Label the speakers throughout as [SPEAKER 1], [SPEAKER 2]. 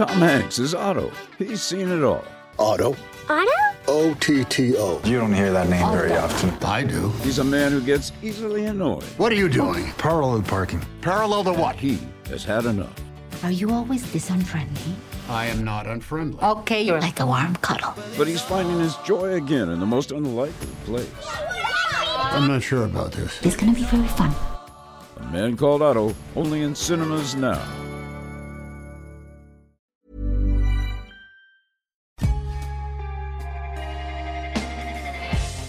[SPEAKER 1] Tom Hanks is Otto. He's seen it all.
[SPEAKER 2] Otto?
[SPEAKER 3] Otto?
[SPEAKER 2] O T T O.
[SPEAKER 4] You don't hear that name very often.
[SPEAKER 2] I do.
[SPEAKER 1] He's a man who gets easily annoyed.
[SPEAKER 2] What are you doing?
[SPEAKER 4] Parallel parking.
[SPEAKER 2] Parallel to what?
[SPEAKER 1] He has had enough.
[SPEAKER 3] Are you always this unfriendly?
[SPEAKER 2] I am not unfriendly.
[SPEAKER 3] Okay, you're like a warm cuddle.
[SPEAKER 1] But he's finding his joy again in the most unlikely place.
[SPEAKER 2] I'm not sure about this.
[SPEAKER 3] It's gonna be very fun.
[SPEAKER 1] A Man Called Otto, only in cinemas now.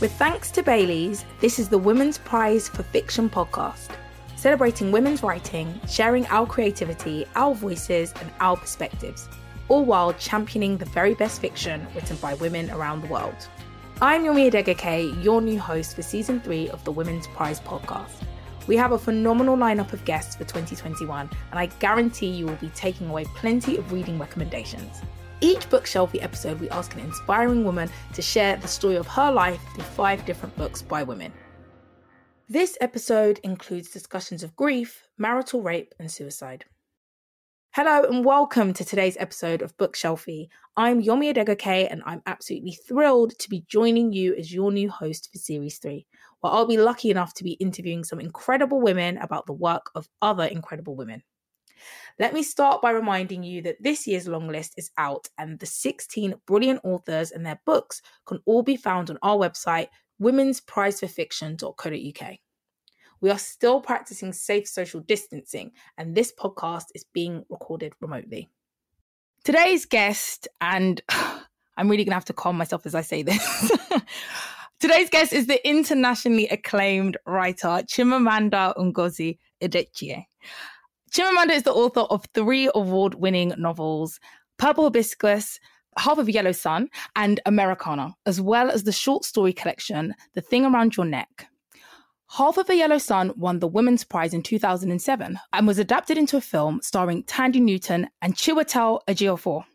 [SPEAKER 5] With thanks to Bailey's, this is the Women's Prize for Fiction podcast, celebrating women's writing, sharing our creativity, our voices, and our perspectives, all while championing the very best fiction written by women around the world. I'm Yomi Adegoke, your new host for season three of the Women's Prize podcast. We have a phenomenal lineup of guests for 2021, and I guarantee you will be taking away plenty of reading recommendations. Each bookshelfie episode, we ask an inspiring woman to share the story of her life through five different books by women. This episode includes discussions of grief, marital rape, and suicide. Hello and welcome to today's episode of Bookshelfie. I'm Yomi Adegoke and I'm absolutely thrilled to be joining you as your new host for Series 3, where I'll be lucky enough to be interviewing some incredible women about the work of other incredible women. Let me start by reminding you that this year's long list is out and the 16 brilliant authors and their books can all be found on our website, womensprizeforfiction.co.uk. We are still practicing safe social distancing, and this podcast is being recorded remotely. Today's guest, and I'm really going to have to calm myself as I say this. Today's guest is the internationally acclaimed writer Chimamanda Ngozi Adichie. Chimamanda is the author of three award winning novels Purple Hibiscus, Half of a Yellow Sun, and Americanah, as well as the short story collection The Thing Around Your Neck. Half of a Yellow Sun won the Women's Prize in 2007 and was adapted into a film starring Thandie Newton and Chiwetel Ejiofor.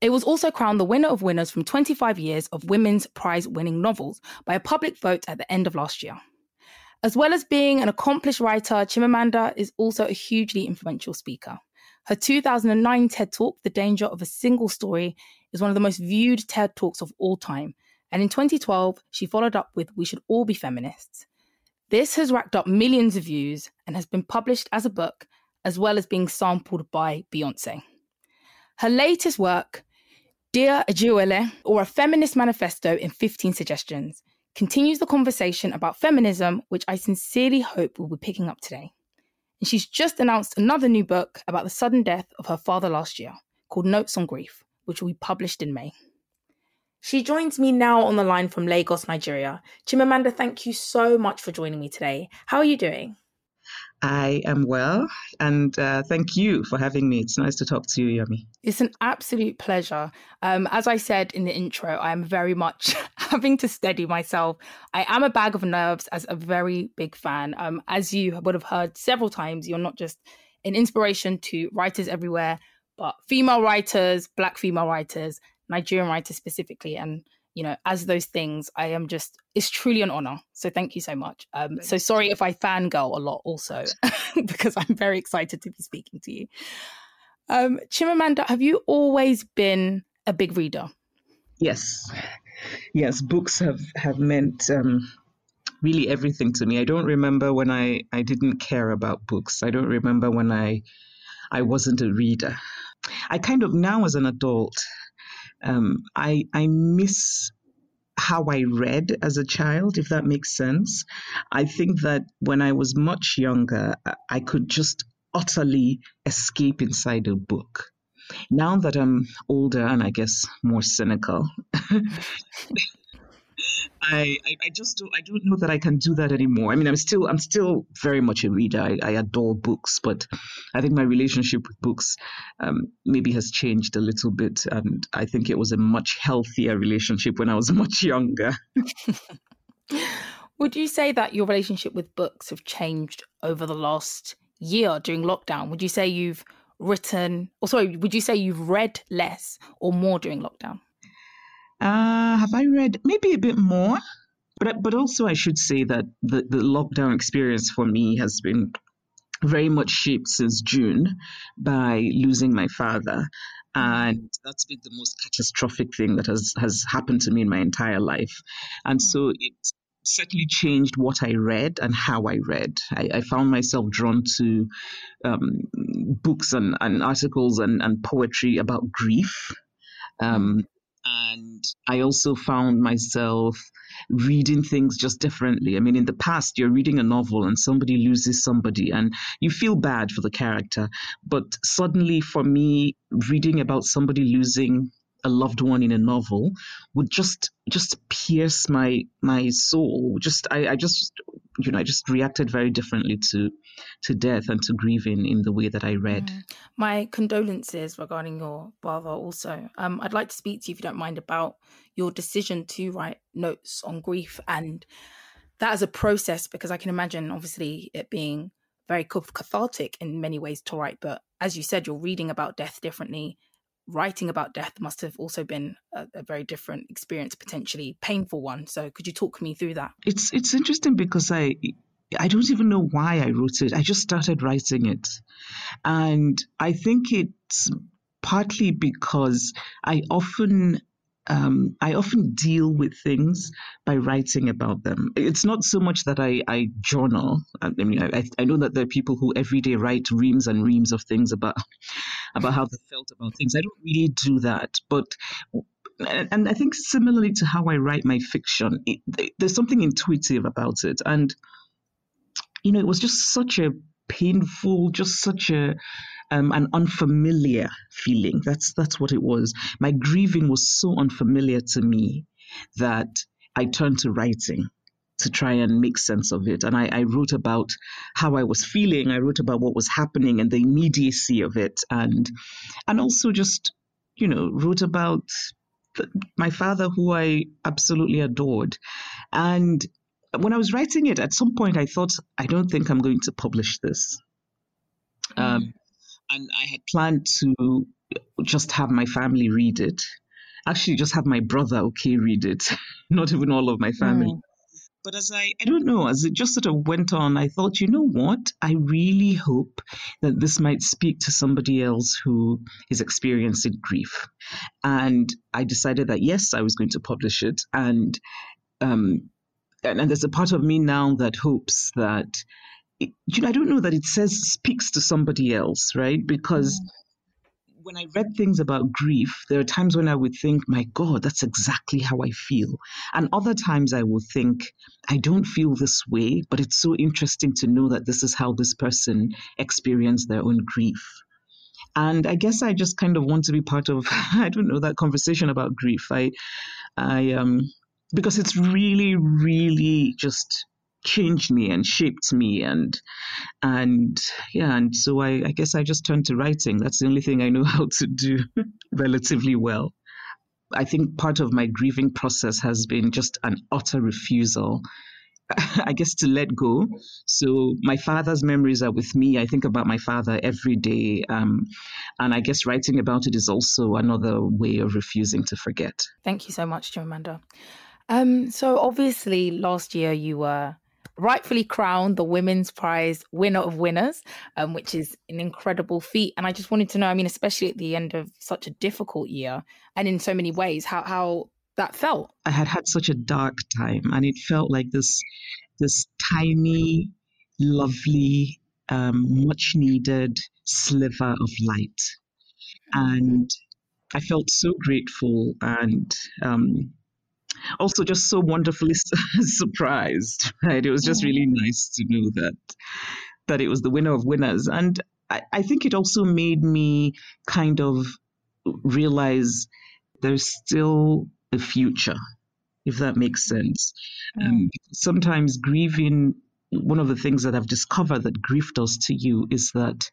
[SPEAKER 5] It was also crowned the winner of winners from 25 years of Women's Prize winning novels by a public vote at the end of last year. As well as being an accomplished writer, Chimamanda is also a hugely influential speaker. Her 2009 TED Talk, The Danger of a Single Story, is one of the most viewed TED Talks of all time. And in 2012, she followed up with We Should All Be Feminists. This has racked up millions of views and has been published as a book, as well as being sampled by Beyonce. Her latest work, Dear Ijeawele, or a feminist manifesto in 15 suggestions, continues the conversation about feminism, which I sincerely hope we'll be picking up today. And she's just announced another new book about the sudden death of her father last year, called Notes on Grief, which will be published in May. She joins me now on the line from Lagos, Nigeria. Chimamanda, thank you so much for joining me today. How are you doing?
[SPEAKER 6] I am well, and uh, thank you for having me. It's nice to talk to you, Yomi.
[SPEAKER 5] It's an absolute pleasure. Um, as I said in the intro, I am very much having to steady myself. I am a bag of nerves as a very big fan. Um, as you would have heard several times, you're not just an inspiration to writers everywhere, but female writers, black female writers, Nigerian writers specifically, and you know, as those things, I am just, it's truly an honor. So thank you so much. Um, so sorry if I fangirl a lot also, because I'm very excited to be speaking to you. Um, Chimamanda, have you always been a big reader?
[SPEAKER 6] Yes. Yes, books have, have meant um, really everything to me. I don't remember when I, I didn't care about books. I don't remember when I, I wasn't a reader. I kind of now as an adult, um, I I miss how I read as a child, if that makes sense. I think that when I was much younger, I could just utterly escape inside a book. Now that I'm older and I guess more cynical, I, I, I just don't I don't know that I can do that anymore. I mean, I'm still I'm still very much a reader. I, I adore books, but I think my relationship with books um, maybe has changed a little bit, and I think it was a much healthier relationship when I was much younger.
[SPEAKER 5] Would you say that your relationship with books have changed over the last year during lockdown? Would you say you've written, or sorry, would you say you've read less or more during lockdown?
[SPEAKER 6] Uh, have I read maybe a bit more? But but also I should say that the, the lockdown experience for me has been very much shaped since June by losing my father. and that's been the most catastrophic thing that has has happened to me in my entire life and so it certainly changed what i read and how i read i, I found myself drawn to um, books and, and articles and, and poetry about grief um, and I also found myself reading things just differently. I mean, in the past, you're reading a novel and somebody loses somebody and you feel bad for the character. But suddenly, for me, reading about somebody losing a loved one in a novel would just just pierce my my soul. Just I, I just you know i just reacted very differently to to death and to grieving in the way that i read. Mm.
[SPEAKER 5] my condolences regarding your father also. Um i'd like to speak to you if you don't mind about your decision to write notes on grief and that as a process because i can imagine obviously it being very cathartic in many ways to write but as you said you're reading about death differently writing about death must have also been a, a, very different experience, potentially painful one. So, could you talk me through that?
[SPEAKER 6] It's it's interesting because I I don't even know why I wrote it. I just started writing it, and I think it's partly because I often um, I often deal with things by writing about them. It's not so much that I, I journal. I mean, I, I know that there are people who every day write reams and reams of things about about how they felt about things. I don't really do that, but and I think similarly to how I write my fiction, it, there's something intuitive about it, and you know, it was just such a painful, just such a um, an unfamiliar feeling. That's that's what it was. My grieving was so unfamiliar to me that I turned to writing to try and make sense of it. And I, I, wrote about how I was feeling. I wrote about what was happening and the immediacy of it, and and also just you know wrote about my father, who I absolutely adored, and when I was writing it, at some point I thought, I don't think I'm going to publish this. Mm. Um, and I had planned to just have my family read it. Actually, just have my brother, okay, read it, not even all of my family. Mm. But as I, I don't know, as it just sort of went on, I thought, you know what? I really hope that this might speak to somebody else who is experiencing grief. And I decided that yes, I was going to publish it. And um, and, and there's a part of me now that hopes that you know, I don't know that it says speaks to somebody else, right? Because mm. when I read things about grief, there are times when I would think, my God, that's exactly how I feel. And other times I will think, I don't feel this way, but it's so interesting to know that this is how this person experienced their own grief. And I guess I just kind of want to be part of, I don't know, that conversation about grief. I, I, um, because it's really, really just changed me and shaped me and and yeah and so I, I guess I just turned to writing. That's the only thing I know how to do relatively well. I think part of my grieving process has been just an utter refusal I guess to let go. So my father's memories are with me. I think about my father every day. Um, and I guess writing about it is also another way of refusing to forget.
[SPEAKER 5] Thank you so much, Chimamanda. Um, so obviously last year you were rightfully crowned the Women's Prize winner of winners, um, which is an incredible feat. And I just wanted to know, I mean, especially at the end of such a difficult year and in so many ways, how, how that felt.
[SPEAKER 6] I had had such a dark time and it felt like this, this tiny, lovely, um, much needed sliver of light. And I felt so grateful and um, also just so wonderfully surprised. Right, it was just really nice to know that that it was the winner of winners, and I, I think it also made me kind of realize there's still a future, if that makes sense. Mm. Um, sometimes grieving, one of the things that I've discovered that grief does to you is that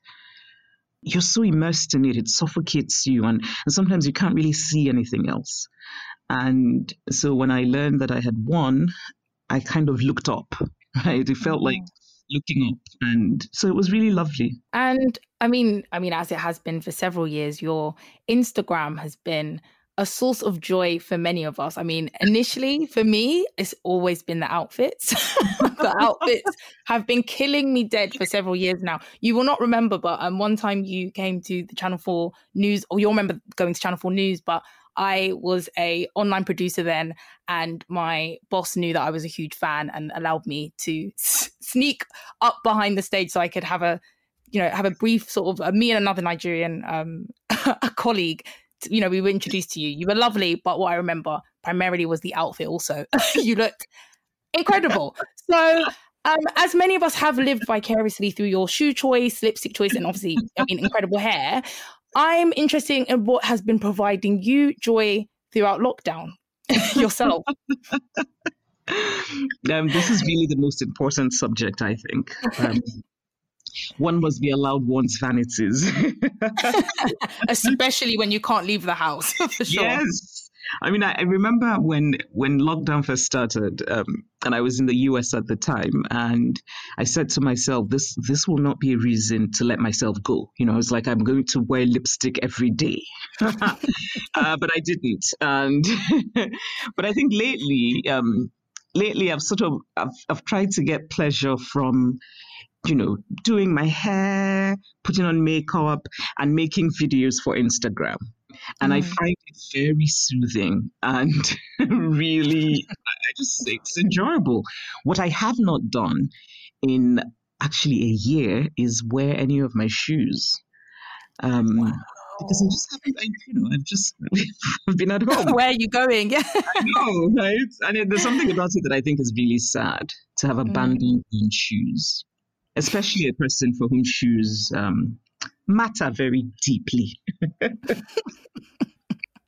[SPEAKER 6] you're so immersed in it, it suffocates you, and, and sometimes you can't really see anything else. And so when I learned that I had won, I kind of looked up, right? It felt like looking up and so it was really lovely
[SPEAKER 5] and i mean i mean as it has been for several years your instagram has been a source of joy for many of us. I mean, initially for me, it's always been the outfits. the outfits have been killing me dead for several years now. You will not remember, but um, one time you came to the Channel 4 News, or you'll remember going to Channel 4 News, but I was a online producer then, and my boss knew that I was a huge fan and allowed me to s- sneak up behind the stage so I could have a, you know, have a brief sort of uh, me and another Nigerian um, a colleague. You know, we were introduced to you. You were lovely, but what I remember primarily was the outfit. Also, you looked incredible. So. Um, as many of us have lived vicariously through your shoe choice, lipstick choice, and obviously, I mean, incredible hair, I'm interested in what has been providing you joy throughout lockdown yourself.
[SPEAKER 6] um, this is really the most important subject, I think. Um, one must be allowed one's vanities.
[SPEAKER 5] Especially when you can't leave the house, for sure.
[SPEAKER 6] Yes. I mean, I, I remember when when lockdown first started, um, and I was in the US at the time, and I said to myself, "This this will not be a reason to let myself go." You know, it's like I'm going to wear lipstick every day, uh, but I didn't. And but I think lately, um, lately I've sort of I've, I've tried to get pleasure from you know, doing my hair, putting on makeup, and making videos for Instagram. And mm. I find very soothing and really, I just say it's enjoyable. What I have not done in actually a year is wear any of my shoes. Um, wow. Because I just haven't, I, you know, I've just I've been at home.
[SPEAKER 5] Where are you going? Yeah.
[SPEAKER 6] I know, right? And there's something about it that I think is really sad to have abandoned mm. shoes especially a person for whom shoes um, matter very deeply.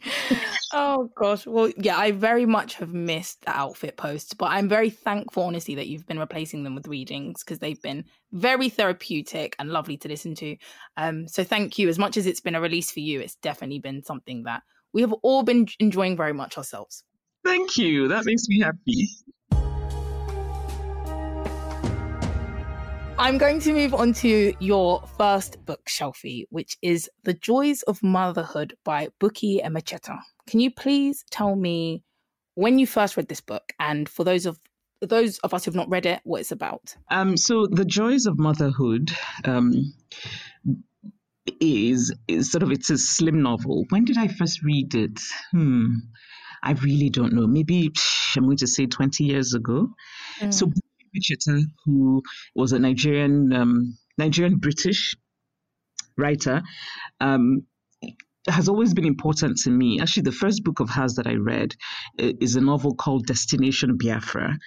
[SPEAKER 5] oh gosh. Well yeah i very much have missed the outfit posts but i'm very thankful honestly that you've been replacing them with readings because they've been very therapeutic and lovely to listen to. Um so thank you. As much as it's been a release for you it's definitely been something that we have all been enjoying very much ourselves.
[SPEAKER 6] Thank you. That makes me happy
[SPEAKER 5] I'm going to move on to your first book, Shelfie, which is The Joys of Motherhood by Buchi Emecheta. Can you please tell me when you first read this book and for those of those of us who've not read it, what it's about?
[SPEAKER 6] Um, so The Joys of Motherhood um, is, is sort of it's a slim novel. When did I first read it? Hmm. I really don't know. Maybe I'm going to say 20 years ago. Mm. So Cheta, who was a Nigerian um, Nigerian British writer, um, has always been important to me. Actually, the first book of hers that I read is a novel called Destination Biafra.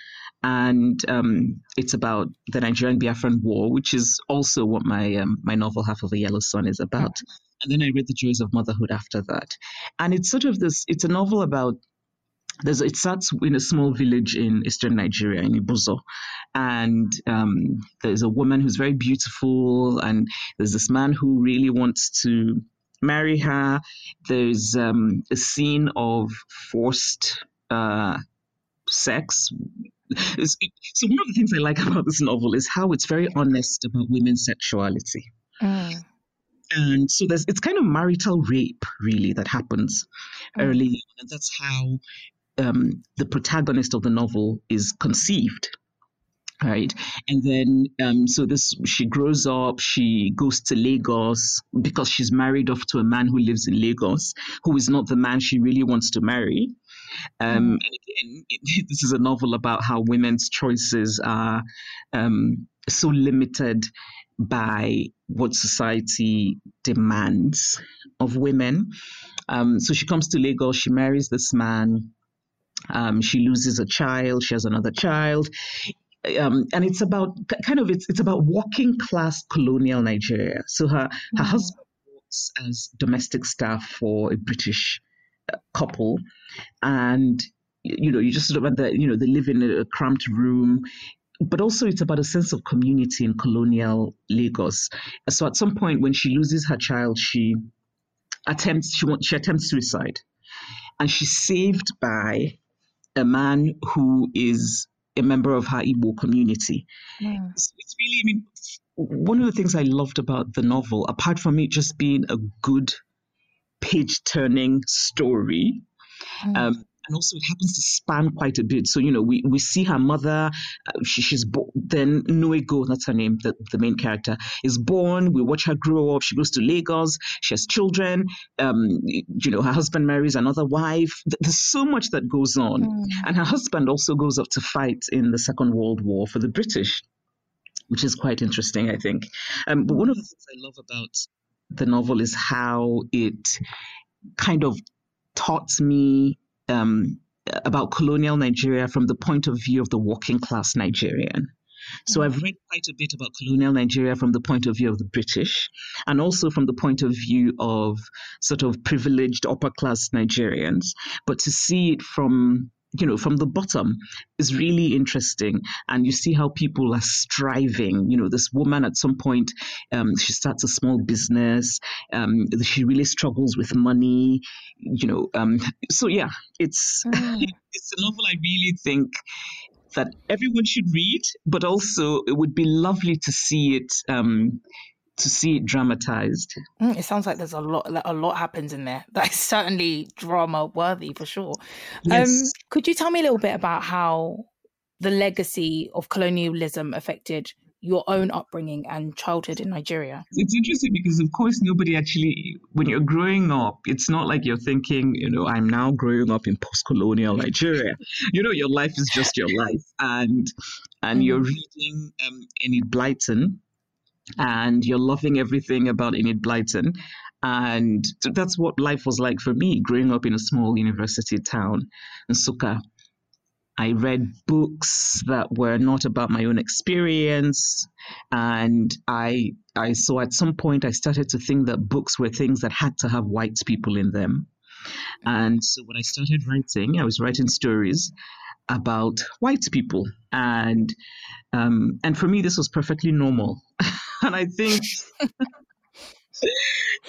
[SPEAKER 6] And um, it's about the Nigerian Biafran War, which is also what my um, my novel Half of a Yellow Sun is about. And then I read The Joys of Motherhood after that. And it's sort of this. It's a novel about there's it starts in a small village in eastern Nigeria in Ibuza, and um, there's a woman who's very beautiful, and there's this man who really wants to marry her. There's um, a scene of forced uh, sex. So one of the things I like about this novel is how it's very honest about women's sexuality. Mm. And so there's it's kind of marital rape really that happens mm. early on, and that's how um, the protagonist of the novel is conceived right? And then um, so this she grows up she goes to lagos because she's married off to a man who lives in lagos who is not the man she really wants to marry. Um, mm. and again it, this is a novel about how women's choices are um, so limited by what society demands of women. Um, so she comes to lagos she marries this man um, she loses a child. She has another child. Um, and it's about kind of it's it's about working class colonial Nigeria. So her mm-hmm. her husband works as domestic staff for a British uh, couple, and you know you just sort of that you know they live in a cramped room. But also, it's about a sense of community in colonial Lagos. So, at some point, when she loses her child, she attempts she wants she attempts suicide, and she's saved by a man who is a member of her Igbo community. Yeah. So it's really, I mean, one of the things I loved about the novel, apart from it just being a good page turning story.
[SPEAKER 5] Mm.
[SPEAKER 6] Um, and also it happens to span quite a bit. So you know, we, we see her mother. Uh, she, she's bo- then Nnu Ego, that's her name, the, the main character is born. We watch her grow up. She goes to Lagos. She has children. Um, you know, her husband marries another wife. There's so much that goes on,
[SPEAKER 5] Mm.
[SPEAKER 6] and her husband also goes up to fight in the Second World War for the British, which is quite interesting, I think. Um, but one of the things I love about the novel is how it kind of taught me um, about colonial Nigeria from the point of view of the working class Nigerian. So I've read quite a bit about colonial Nigeria from the point of view of the British, and also from the point of view of sort of privileged upper class Nigerians. But to see it from you know from the bottom is really interesting. And you see how people are striving. You know this woman at some point um, she starts a small business. Um, she really struggles with money you know um, so yeah it's
[SPEAKER 5] Mm.
[SPEAKER 6] it's a novel i really think that everyone should read but also it would be lovely to see it um, to see it dramatized.
[SPEAKER 5] Mm, it sounds like there's a lot a lot happens in there. That is certainly drama worthy for sure. Um
[SPEAKER 6] Yes.
[SPEAKER 5] could you tell me a little bit about how the legacy of colonialism affected your own upbringing and childhood in nigeria?
[SPEAKER 6] It's interesting because of course nobody actually when you're growing up it's not like you're thinking you know i'm now growing up in post-colonial nigeria. You know your life is just your life. And and you're reading um enid blyton and you're loving everything about enid blyton and that's what life was like for me growing up in a small university town in Nsukka. I read books that were not about my own experience, and I I so at some point I started to think that books were things that had to have white people in them. And so when I started writing, I was writing stories about white people, and um, and for me this was perfectly normal. and I think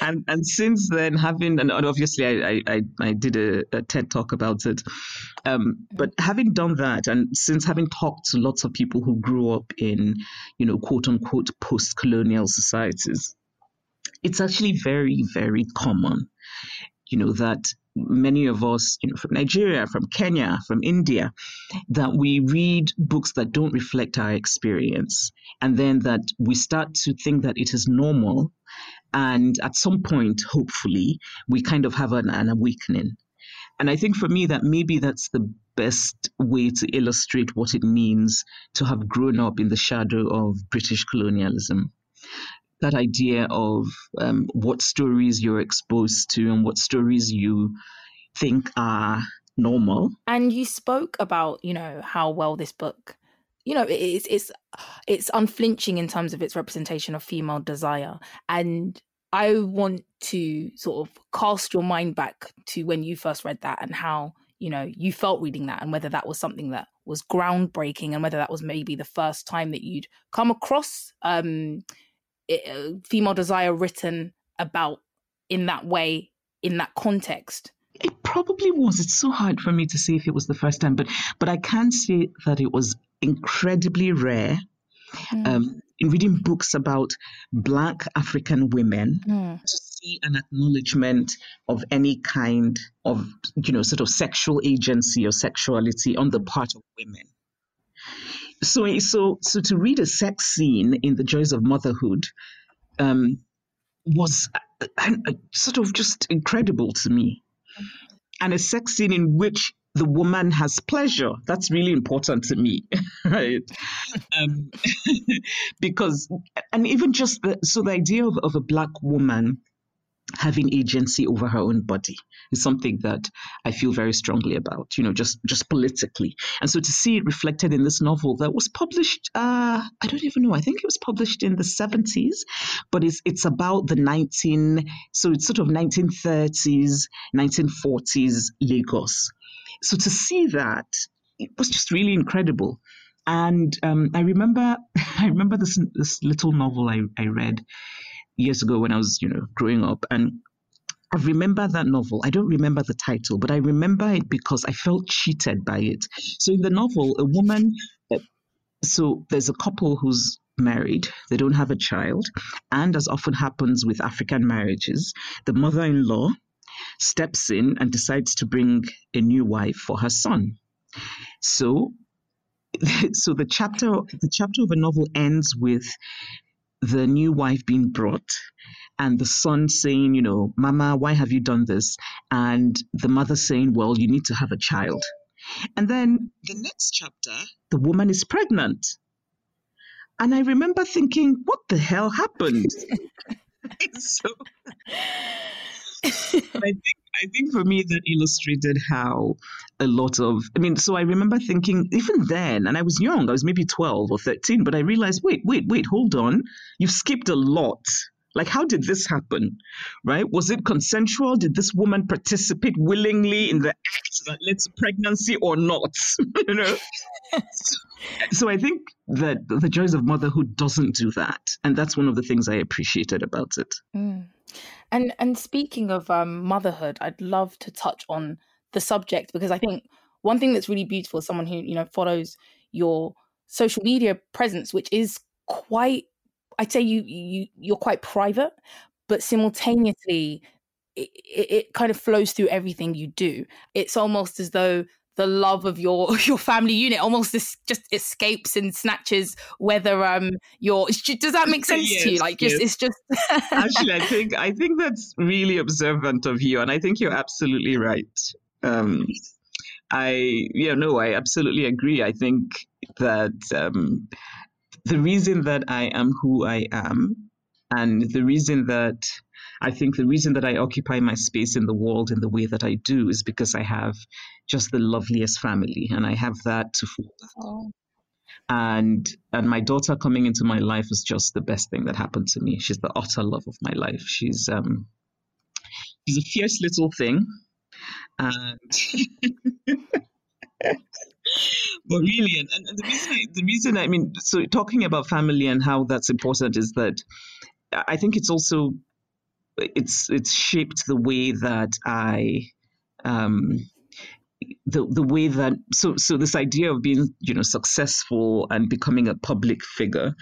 [SPEAKER 6] and and since then having and obviously I I, I, did a, a TED talk about it um, but having done that and since having talked to lots of people who grew up in you know quote unquote post-colonial societies it's actually very very common you know that many of us you know from Nigeria from Kenya from India that we read books that don't reflect our experience. And then that we start to think that it is normal. And at some point hopefully we kind of have an, an awakening. And i think for me that maybe that's the best way to illustrate what it means to have grown up in the shadow of british colonialism that idea of um, what stories you're exposed to and what stories you think are normal.
[SPEAKER 5] And you spoke about you know how well this book you know it's it's it's unflinching in terms of its representation of female desire. And i want to sort of cast your mind back to when you first read that and how you know you felt reading that and whether that was something that was groundbreaking and whether that was maybe the first time that you'd come across um it, uh, female desire written about in that way in that context
[SPEAKER 6] it probably was it's so hard for me to say if it was the first time but but i can say that it was incredibly rare
[SPEAKER 5] Mm.
[SPEAKER 6] um, in reading books about black african women
[SPEAKER 5] Mm.
[SPEAKER 6] to see an acknowledgement of any kind of you know sort of sexual agency or sexuality on the part of women so so so to read a sex scene in the joys of motherhood um, was uh, uh, sort of just incredible to me. And a sex scene in which the woman has pleasure that's really important to me right? Um, because and even just the, so the idea of, of a black woman having agency over her own body is something that I feel very strongly about, you know, just just politically. And so to see it reflected in this novel that was published, uh, I don't even know, I think it was published in the 70s, but it's it's about the 19, so it's sort of 1930s, 1940s Lagos. So to see that, it was just really incredible. And um, I remember, I remember this this little novel I, I read years ago when I was, you know, growing up. And I remember that novel. I don't remember the title, but I remember it because I felt cheated by it. So in the novel, a woman, uh, so there's a couple who's married, they don't have a child. And as often happens with African marriages, the mother in law, steps in and decides to bring a new wife for her son. So, so the chapter the chapter of a novel ends with the new wife being brought and the son saying, you know, Mama, why have you done this? And the mother saying, Well, you need to have a child. And then the next chapter, the woman is pregnant. And I remember thinking, what the hell happened? so I think I think for me that illustrated how a lot of I mean, so I remember thinking even then, and I was young, I was maybe 12 or 13, but I realized, wait, wait, wait, hold on. You've skipped a lot. Like, how did this happen? Right? Was it consensual? Did this woman participate willingly in the act that led to pregnancy or not? you know? so, so I think that the joys of motherhood doesn't do that. And that's one of the things I appreciated about it.
[SPEAKER 5] Mm. And and speaking of um, motherhood, I'd love to touch on the subject because I think one thing that's really beautiful is someone who you know follows your social media presence, which is quite I'd say you you you're quite private, but simultaneously it, it, kind of flows through everything you do. It's almost as though the love of your your family unit almost this just escapes and snatches whether um your does that make sense yes, to you? like just yes. it's just
[SPEAKER 6] actually i think i think that's really observant of you and i think you're absolutely right. Um i yeah no i absolutely agree. I think that um the reason that I am who I am, and the reason that I think the reason that I occupy my space in the world in the way that I do is because I have just the loveliest family, and I have that to fall back on. And and my daughter coming into my life is just the best thing that happened to me. She's the utter love of my life. She's um she's a fierce little thing, and but really, and, and the reason I, the reason I mean, so talking about family and how that's important is that I think it's also it's it's shaped the way that I um the the way that so so this idea of being you know successful and becoming a public figure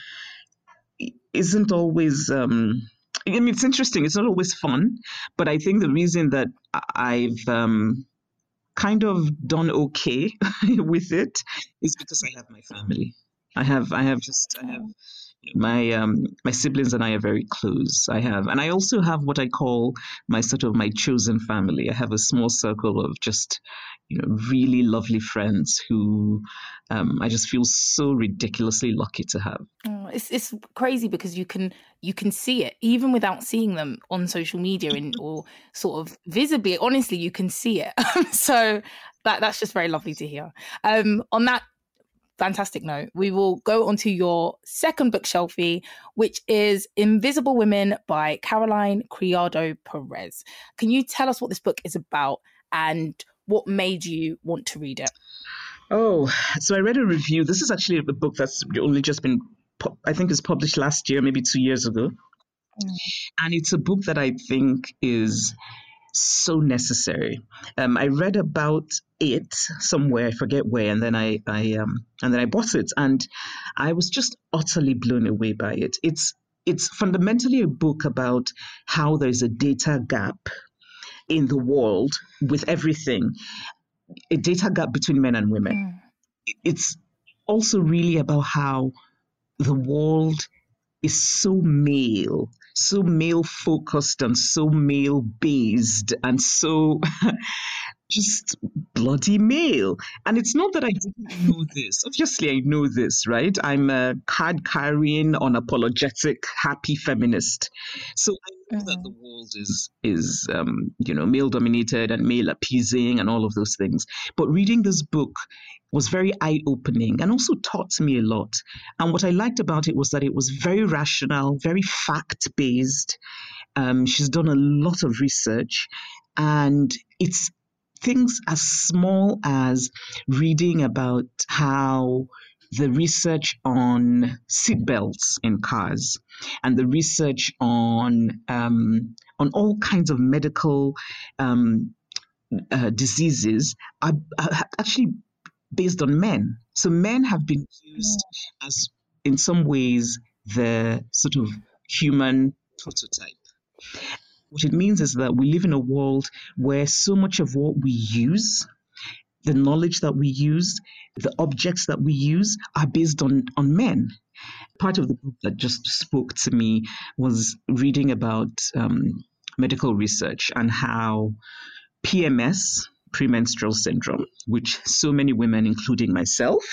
[SPEAKER 6] isn't always um I mean it's interesting it's not always fun but I think the reason that I've um kind of done okay with it is because I have my family. I have I have just I have my um my siblings and I are very close. I have and I also have what I call my sort of my chosen family. I have a small circle of just you know really lovely friends who um, I just feel so ridiculously lucky to have.
[SPEAKER 5] Oh, it's it's crazy because you can you can see it even without seeing them on social media and or sort of visibly. Honestly, you can see it. so that that's just very lovely to hear. Um, on that fantastic note, we will go on to your second book, Shelfie, which is Invisible Women by Caroline Criado Perez. Can you tell us what this book is about and what made you want to read it?
[SPEAKER 6] Oh, so I read a review. This is actually a book that's only just been, I think, was published last year, maybe two years ago. Mm. And it's a book that I think is so necessary. Um, I read about it somewhere, I forget where, and then I, I um, and then I bought it, and I was just utterly blown away by it. It's it's fundamentally a book about how there's a data gap in the world with everything, a data gap between men and women. Mm. It's also really about how the world is so male so male focused and so male based and so just bloody male. And it's not that I didn't know this. Obviously, I know this, right? I'm a card carrying, unapologetic, happy feminist. So I know that the mm-hmm. world is is um, you know male dominated and male appeasing and all of those things. But reading this book was very eye opening and also taught me a lot. And what I liked about it was that it was very rational, very fact based. Um, she's done a lot of research and it's things as small as reading about how the research on seatbelts in cars and the research on um, on all kinds of medical um, uh, diseases are, are, actually based on men. So men have been used as, in some ways, the sort of human prototype. What it means is that we live in a world where so much of what we use, the knowledge that we use, the objects that we use are based on, on men. Part of the book that just spoke to me was reading about um, medical research and how PMS, premenstrual syndrome, which so many women, including myself,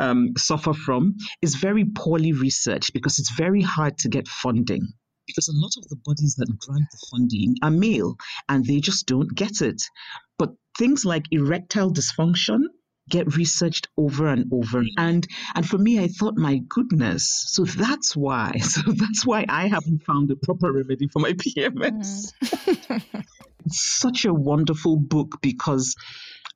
[SPEAKER 6] um, suffer from, is very poorly researched because it's very hard to get funding. Because a lot of the bodies that grant the funding are male and they just don't get it. But things like erectile dysfunction, get researched over and over and and for me i thought my goodness so that's why so that's why i haven't found a proper remedy for my pms
[SPEAKER 5] Mm.
[SPEAKER 6] it's such a wonderful book because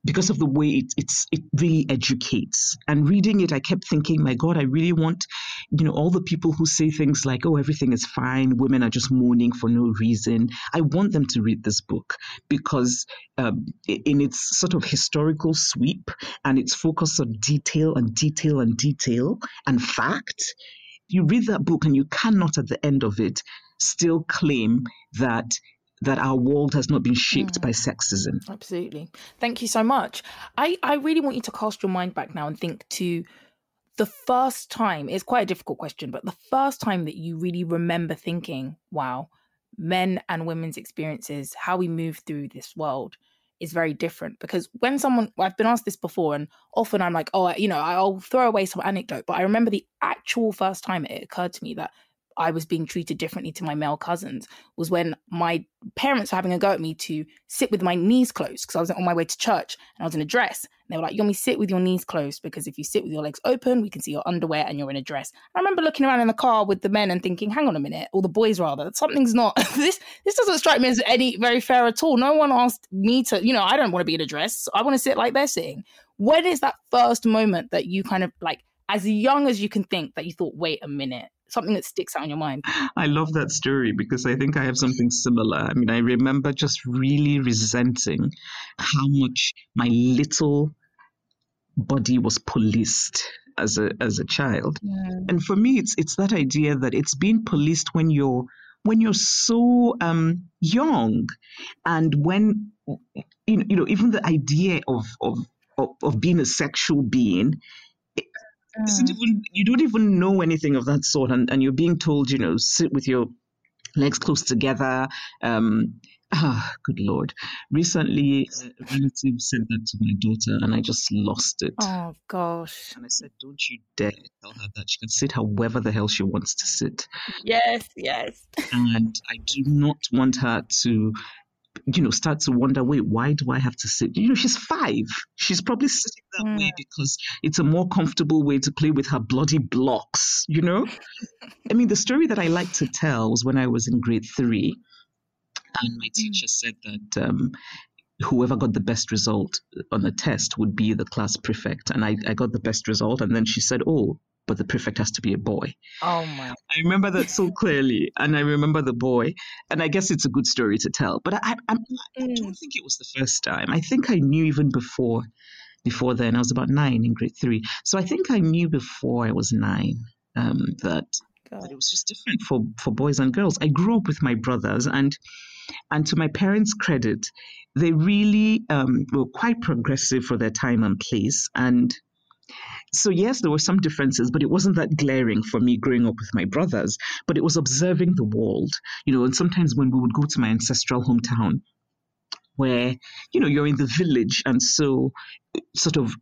[SPEAKER 6] because of the way it, it's it really educates. And reading it i kept thinking my god i really want you know all the people who say things like oh everything is fine women are just mourning for no reason. I want them to read this book because um, in its sort of historical sweep and its focus on detail and detail and detail and fact you read that book and you cannot at the end of it still claim that that our world has not been shaped hmm. by sexism
[SPEAKER 5] Absolutely. Thank you so much. I, I really want you to cast your mind back now and think to the first time. It's quite a difficult question, but the first time that you really remember thinking, wow, men and women's experiences, how we move through this world is very different. Because when someone, I've been asked this before, and often I'm like, oh, you know, I'll throw away some anecdote, but I remember the actual first time it occurred to me that I was being treated differently to my male cousins was when my parents were having a go at me to sit with my knees closed because I was on my way to church and I was in a dress. And they were like, You to sit with your knees closed because if you sit with your legs open, we can see your underwear and you're in a dress. I remember looking around in the car with the men and thinking, Hang on a minute, or the boys rather, something's not this this doesn't strike me as any very fair at all. No one asked me to, you know, I don't want to be in a dress. I want to sit like they're sitting. When is that first moment that you kind of like as young as you can think that you thought, wait a minute, something that sticks out in your mind?
[SPEAKER 6] I love that story because I think I have something similar. I mean, I remember just really resenting how much my little body was policed as a as a child. And for me, it's it's that idea that it's being policed when you're when you're so um, young, and when you know, you know even the idea of of of, of being a sexual being isn't even you don't even know anything of that sort and, and you're being told you know sit with your legs close together um ah, good lord. Recently a relative said that to my daughter and i just lost it.
[SPEAKER 5] Oh gosh.
[SPEAKER 6] and i said don't you dare tell her that. She can sit however the hell she wants to sit.
[SPEAKER 5] Yes, yes.
[SPEAKER 6] and i do not want her to you know start to wonder wait why do i have to sit? You know she's five. She's probably sitting that way because it's a more comfortable way to play with her bloody blocks you know? I mean the story that i like to tell was when i was in grade three and my teacher said that um, whoever got the best result on the test would be the class prefect and I, I got the best result and then she said oh but the prefect has to be a boy
[SPEAKER 5] Oh my.
[SPEAKER 6] I remember that so clearly, and I remember the boy, and I guess it's a good story to tell. But I, I, I'm- I
[SPEAKER 5] Mm.
[SPEAKER 6] don't think it was the first time. I think I knew even before, before then. I was about nine in grade three, so I think I knew before I was nine um, that that it was just different for for boys and girls. I grew up with my brothers, and and to my parents' credit, they really um, were quite progressive for their time and place, and so yes, there were some differences, but it wasn't that glaring for me growing up with my brothers. But it was observing the world, you know. And sometimes when we would go to my ancestral hometown, where you know you're in the village, and so sort of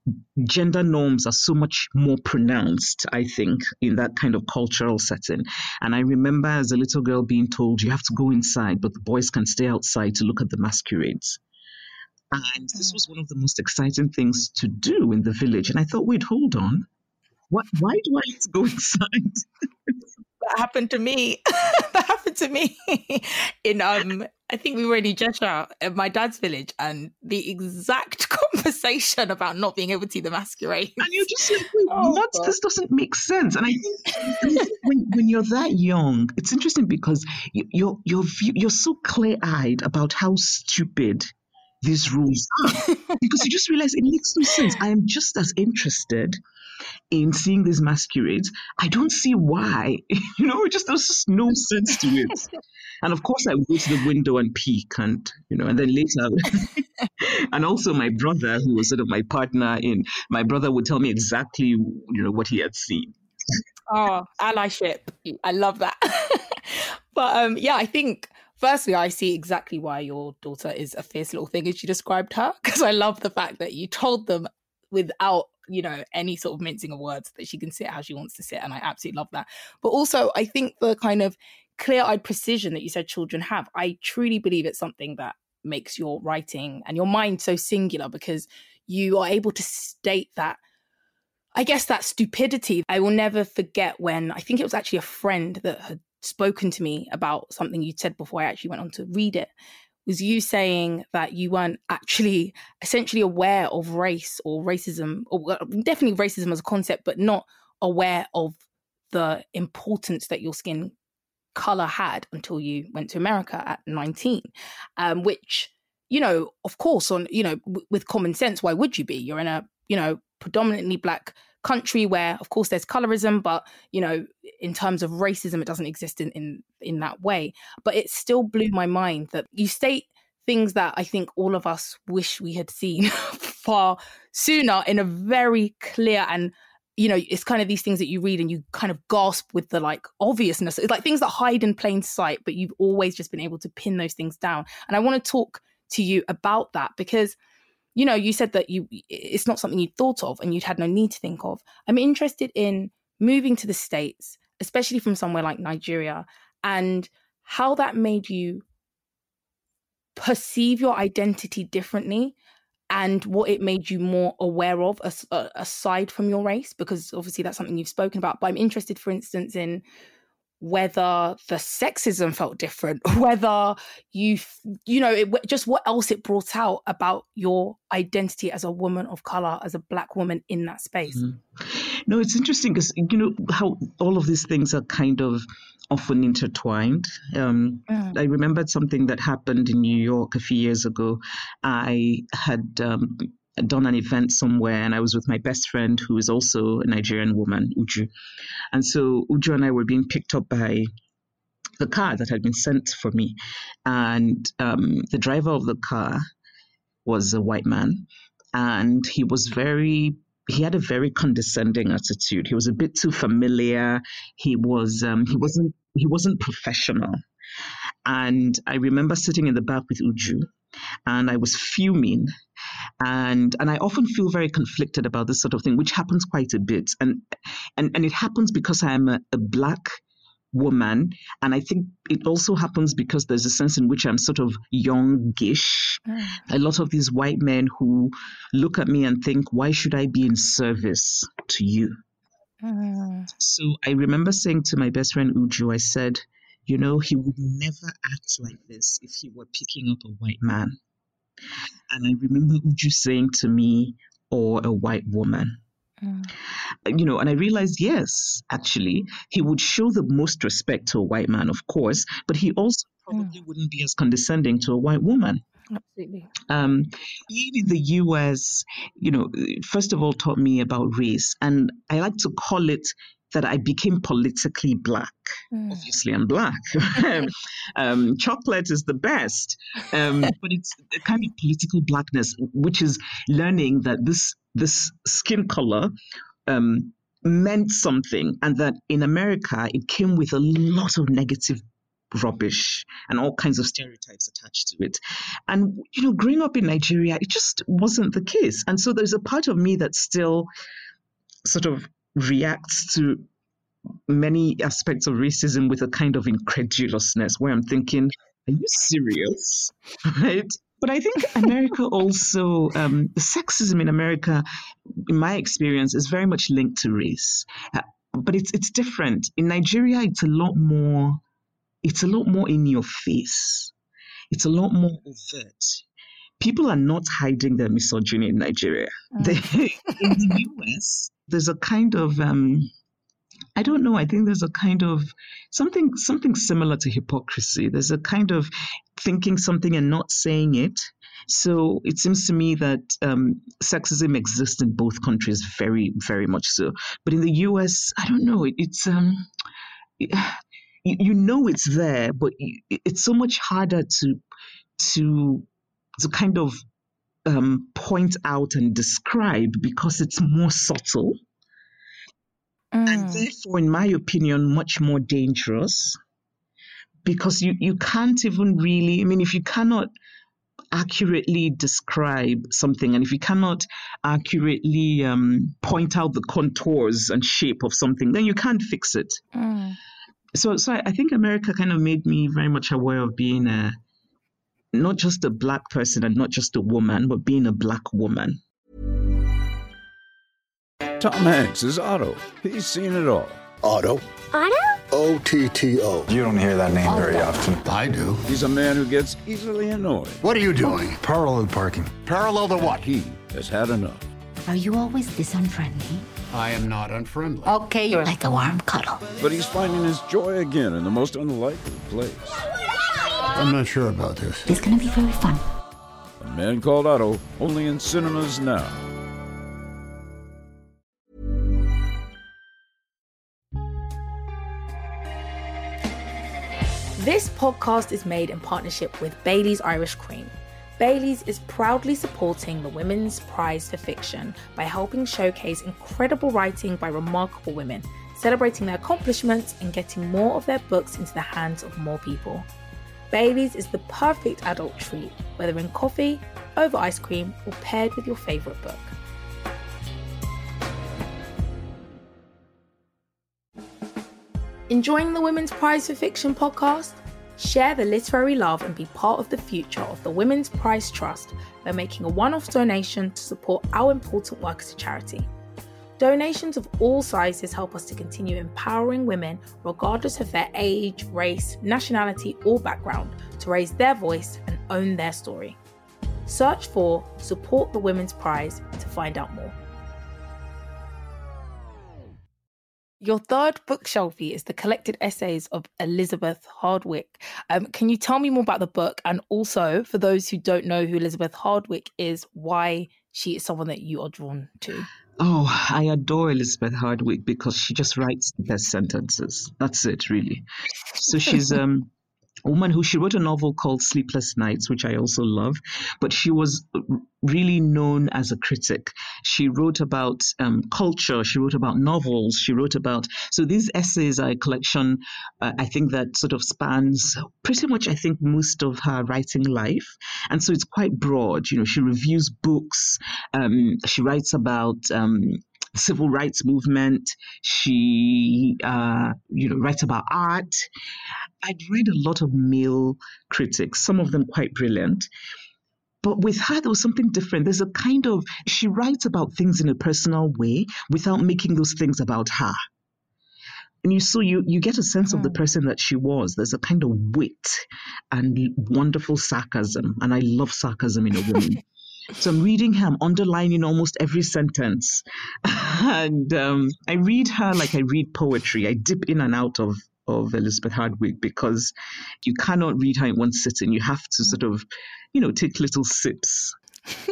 [SPEAKER 6] gender norms are so much more pronounced. I think in that kind of cultural setting. And I remember as a little girl being told you have to go inside, but the boys can stay outside to look at the masquerades. And this was one of the most exciting things to do in the village. And I thought, wait, hold on. What, why do I need to go inside?
[SPEAKER 5] That happened to me. that happened to me in um. I think we were in Ijesha at my dad's village, and the exact conversation about not being able to see the masquerade.
[SPEAKER 6] And you're just like,
[SPEAKER 5] Oh,
[SPEAKER 6] what?
[SPEAKER 5] God.
[SPEAKER 6] This doesn't make sense. And I think when, when you're that young, it's interesting because you, you're, you're, you're so clear eyed about how stupid these rules are because you just realize it makes no sense. I am just as interested in seeing these masquerades. I don't see why. You know, it just there's just no sense to it. And of course, I would go to the window and peek, and you know, and then later, and also my brother, who was sort of my partner in, my brother would tell me exactly, you know, what he had seen.
[SPEAKER 5] Oh, allyship. I love that. but um, yeah, I think firstly, I see exactly why your daughter is a fierce little thing as you described her, because I love the fact that you told them without you know any sort of mincing of words that she can sit how she wants to sit and i absolutely love that. But also i think the kind of clear-eyed precision that you said children have i truly believe it's something that makes your writing and your mind so singular because you are able to state that i guess that stupidity. I will never forget when i think it was actually a friend that had spoken to me about something you'd said before i actually went on to read it was you saying that you weren't actually essentially aware of race or racism, or definitely racism as a concept, but not aware of the importance that your skin color had until you went to America at 19, um, which, you know, of course, on, you know, w- with common sense, why would you be? You're in a, you know, predominantly black country where of course there's colorism but you know in terms of racism it doesn't exist in in, in that way. But it still blew my mind that you state things that i think all of us wish we had seen far sooner in a very clear and you know it's kind of these things that you read and you kind of gasp with the like obviousness. It's like things that hide in plain sight but you've always just been able to pin those things down. And i want to talk to you about that because you know, you said that you it's not something you'd thought of and you'd had no need to think of. I'm interested in moving to the States, especially from somewhere like Nigeria, and how that made you perceive your identity differently and what it made you more aware of uh, aside from your race because obviously that's something you've spoken about but i'm interested for instance in whether the sexism felt different, whether you, you know, it, just what else it brought out about your identity as a woman of color, as a black woman in that space.
[SPEAKER 6] Mm-hmm. No, it's interesting because you know how all of these things are kind of often intertwined. Um, mm. I remembered something that happened in New York a few years ago. I had um, done an event somewhere and I was with my best friend who is also a Nigerian woman, Uju. And so Uju and I were being picked up by the car that had been sent for me. And um, the driver of the car was a white man. And he was very he had a very condescending attitude. He was a bit too familiar. He was um, he wasn't he wasn't professional. And I remember sitting in the back with Uju and I was fuming. And and I often feel very conflicted about this sort of thing, which happens quite a bit. And and, and it happens because I am a, a black woman. And I think it also happens because there's a sense in which I'm sort of youngish. Mm. A lot of these white men who look at me and think, why should I be in service to you? Mm. So I remember saying to my best friend Uju, I said, you know, he would never act like this if he were picking up a white man. And I remember Uju saying to me, or a white woman. Mm. You know, and I realized, yes, actually, he would show the most respect to a white man, of course, but he also probably mm. wouldn't be as condescending to a white woman.
[SPEAKER 5] Absolutely.
[SPEAKER 6] Um, in the US, you know, first of all, taught me about race, and I like to call it that I became politically black. Mm. Obviously, I'm black. um, chocolate is the best, um, but it's a kind of political blackness, which is learning that this this skin color. Um, meant something and that in America it came with a lot of negative rubbish and all kinds of stereotypes attached to it. And, you know, growing up in Nigeria, it just wasn't the case. And so there's a part of me that still sort of reacts to many aspects of racism with a kind of incredulousness where I'm thinking, are you serious? right? But I think America also, um, the sexism in America, in my experience, is very much linked to race. Uh, but it's it's different. In Nigeria, it's a lot more, it's a lot more in your face. It's a lot more overt people are not hiding their misogyny in Nigeria. Mm. They, in the US, there's a kind of um, I don't know. I think there's a kind of something something similar to hypocrisy. There's a kind of thinking something and not saying it. So it seems to me that um, sexism exists in both countries very, very much so. But in the US, I don't know. It, it's um, you, you know it's there, but it's so much harder to to to kind of um, point out and describe because it's more subtle. And
[SPEAKER 5] Mm.
[SPEAKER 6] therefore, in my opinion, much more dangerous because you, you can't even really, I mean, if you cannot accurately describe something and if you cannot accurately um, point out the contours and shape of something, then you can't fix it.
[SPEAKER 5] Mm.
[SPEAKER 6] So, so I, I think America kind of made me very much aware of being a not just a black person and not just a woman, but being a black woman.
[SPEAKER 1] Tom Hanks is Otto. He's seen it all.
[SPEAKER 2] Otto.
[SPEAKER 3] Otto?
[SPEAKER 2] O T T O.
[SPEAKER 4] You don't hear that name very often.
[SPEAKER 2] I do.
[SPEAKER 1] He's a man who gets easily annoyed.
[SPEAKER 2] What are you doing?
[SPEAKER 4] Parallel parking.
[SPEAKER 2] Parallel to what?
[SPEAKER 1] He has had enough.
[SPEAKER 3] Are you always this unfriendly?
[SPEAKER 2] I am not unfriendly.
[SPEAKER 3] Okay, you're like a warm cuddle.
[SPEAKER 1] But he's finding his joy again in the most unlikely place.
[SPEAKER 2] I'm not sure about this.
[SPEAKER 3] It's gonna be very fun.
[SPEAKER 1] A man called Otto, only in cinemas now.
[SPEAKER 5] This podcast is made in partnership with Bailey's Irish Cream. Bailey's is proudly supporting the Women's Prize for Fiction by helping showcase incredible writing by remarkable women, celebrating their accomplishments and getting more of their books into the hands of more people. Bailey's is the perfect adult treat, whether in coffee, over ice cream, or paired with your favourite book. Enjoying the Women's Prize for Fiction podcast? Share the literary love and be part of the future of the Women's Prize Trust by making a one off donation to support our important work as a charity. Donations of all sizes help us to continue empowering women, regardless of their age, race, nationality, or background, to raise their voice and own their story. Search for Support the Women's Prize to find out more. Your third bookshelfie is the collected essays of Elizabeth Hardwick. Um, can you tell me more about the book? And also, for those who don't know who Elizabeth Hardwick is, why she is someone that you are drawn to?
[SPEAKER 6] Oh, I adore Elizabeth Hardwick because she just writes the best sentences. That's it, really. So she's um, woman who she wrote a novel called Sleepless Nights, which I also love, but she was really known as a critic. She wrote about um, culture, she wrote about novels, she wrote about. So these essays are a collection, uh, I think, that sort of spans pretty much, I think, most of her writing life. And so it's quite broad. You know, she reviews books, um, she writes about. Um, civil rights movement. She, uh, you know, writes about art. I'd read a lot of male critics, some of them quite brilliant. But with her, there was something different. There's a kind of, she writes about things in a personal way without making those things about her. And you so you you get a sense of the person that she was. There's a kind of wit and wonderful sarcasm, and I love sarcasm in a woman. So I'm reading her, I'm underlining almost every sentence. And um, I read her like I read poetry. I dip in and out of, of Elizabeth Hardwick because you cannot read her in one sitting. You have to sort of, you know, take little sips.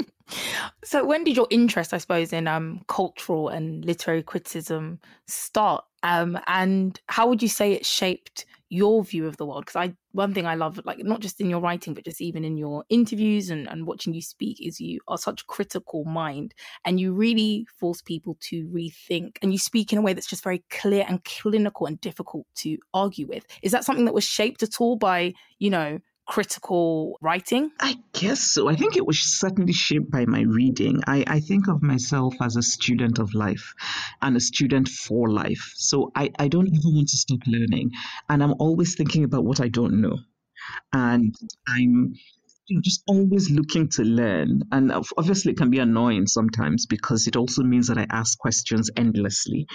[SPEAKER 5] So, when did your interest, I suppose, in um, cultural and literary criticism start? Um, and how would you say it shaped your view of the world? Because I, one thing I love, like not just in your writing, but just even in your interviews and, and watching you speak, is you are such critical mind, and you really force people to rethink, and you speak in a way that's just very clear and clinical and difficult to argue with. Is that something that was shaped at all by, you know, critical writing?
[SPEAKER 6] I guess so. I think it was certainly shaped by my reading. I, I think of myself as a student of life and a student for life. So I, I don't ever want to stop learning. And I'm always thinking about what I don't know. And I'm just always looking to learn. And obviously, it can be annoying sometimes because it also means that I ask questions endlessly.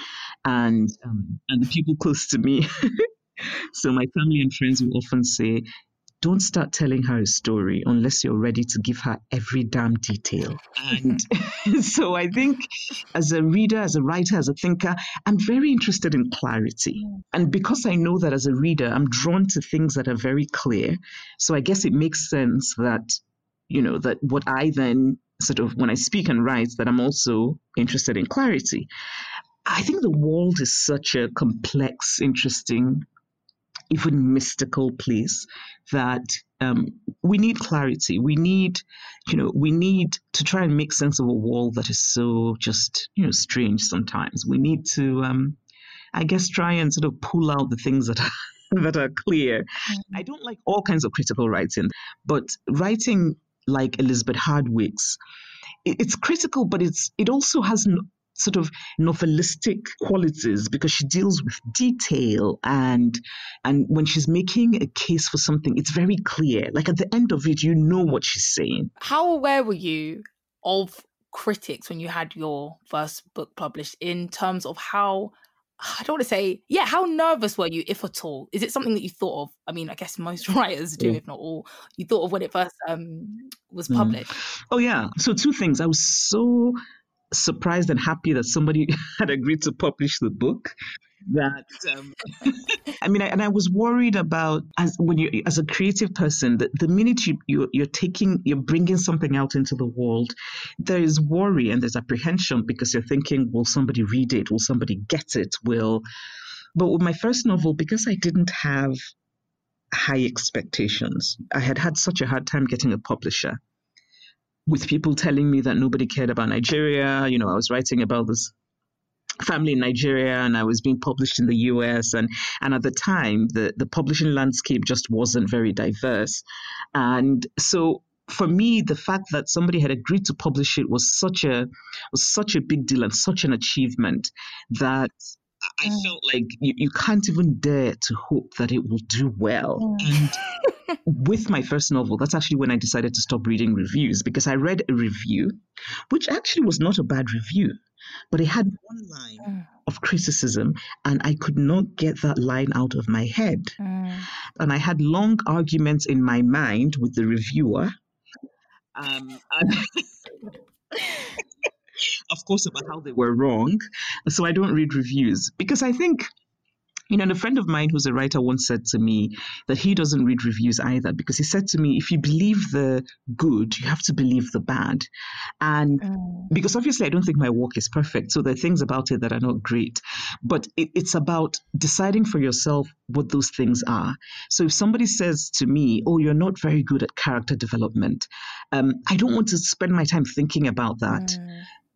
[SPEAKER 6] And, um, and the people close to me, so my family and friends will often say, don't start telling her a story unless you're ready to give her every damn detail. And so I think as a reader, as a writer, as a thinker, I'm very interested in clarity. Mm. And because I know that as a reader, I'm drawn to things that are very clear. So I guess it makes sense that you know, that what I then sort of, when I speak and write, that I'm also interested in clarity. I think the world is such a complex, interesting, even mystical place that um, we need clarity. We need, you know, we need to try and make sense of a world that is so just, you know, strange sometimes. We need to, um, I guess, try and sort of pull out the things that are, that are clear. I don't like all kinds of critical writing, but writing like Elizabeth Hardwick's, it's critical, but it's it also has sort of novelistic qualities because she deals with detail and and when she's making a case for something it's very clear like at the end of it you know what she's saying
[SPEAKER 5] How aware were you of critics when you had your first book published in terms of how I don't want to say, yeah, how nervous were you, if at all? Is it something that you thought of? I mean, I guess most writers do,
[SPEAKER 6] Yeah.
[SPEAKER 5] if not all. You thought of when it first um, was
[SPEAKER 6] Mm.
[SPEAKER 5] published.
[SPEAKER 6] oh yeah so two things i was so surprised and happy that somebody had agreed to publish the book that um, I mean, I, and I was worried about as when you as a creative person, that the minute you, you you're taking you're bringing something out into the world, there is worry and there's apprehension because you're thinking, will somebody read it? Will somebody get it? Will but with my first novel, because I didn't have high expectations, I had had such a hard time getting a publisher with people telling me that nobody cared about Nigeria. You know, I was writing about this family in Nigeria and I was being published in the US and and at the time the the publishing landscape just wasn't very diverse and so for me the fact that somebody had agreed to publish it was such a was such a big deal and such an achievement that I mm. felt like you, you can't even dare to hope that it will do well. Mm. And with my first novel, that's actually when I decided to stop reading reviews because I read a review, which actually was not a bad review, but it had one line of criticism, and I could not get that line out of my head. And I had long arguments in my mind with the reviewer. Um, of course, about how they were wrong. So I don't read reviews because I think, you know, and a friend of mine who's a writer once said to me that he doesn't read reviews either because he said to me, if you believe the good, you have to believe the bad. And because obviously I don't think my work is perfect. So there are things about it that are not great. But it, it's about deciding for yourself what those things are. So if somebody says to me, oh, you're not very good at character development, um, I don't want to spend my time thinking about that.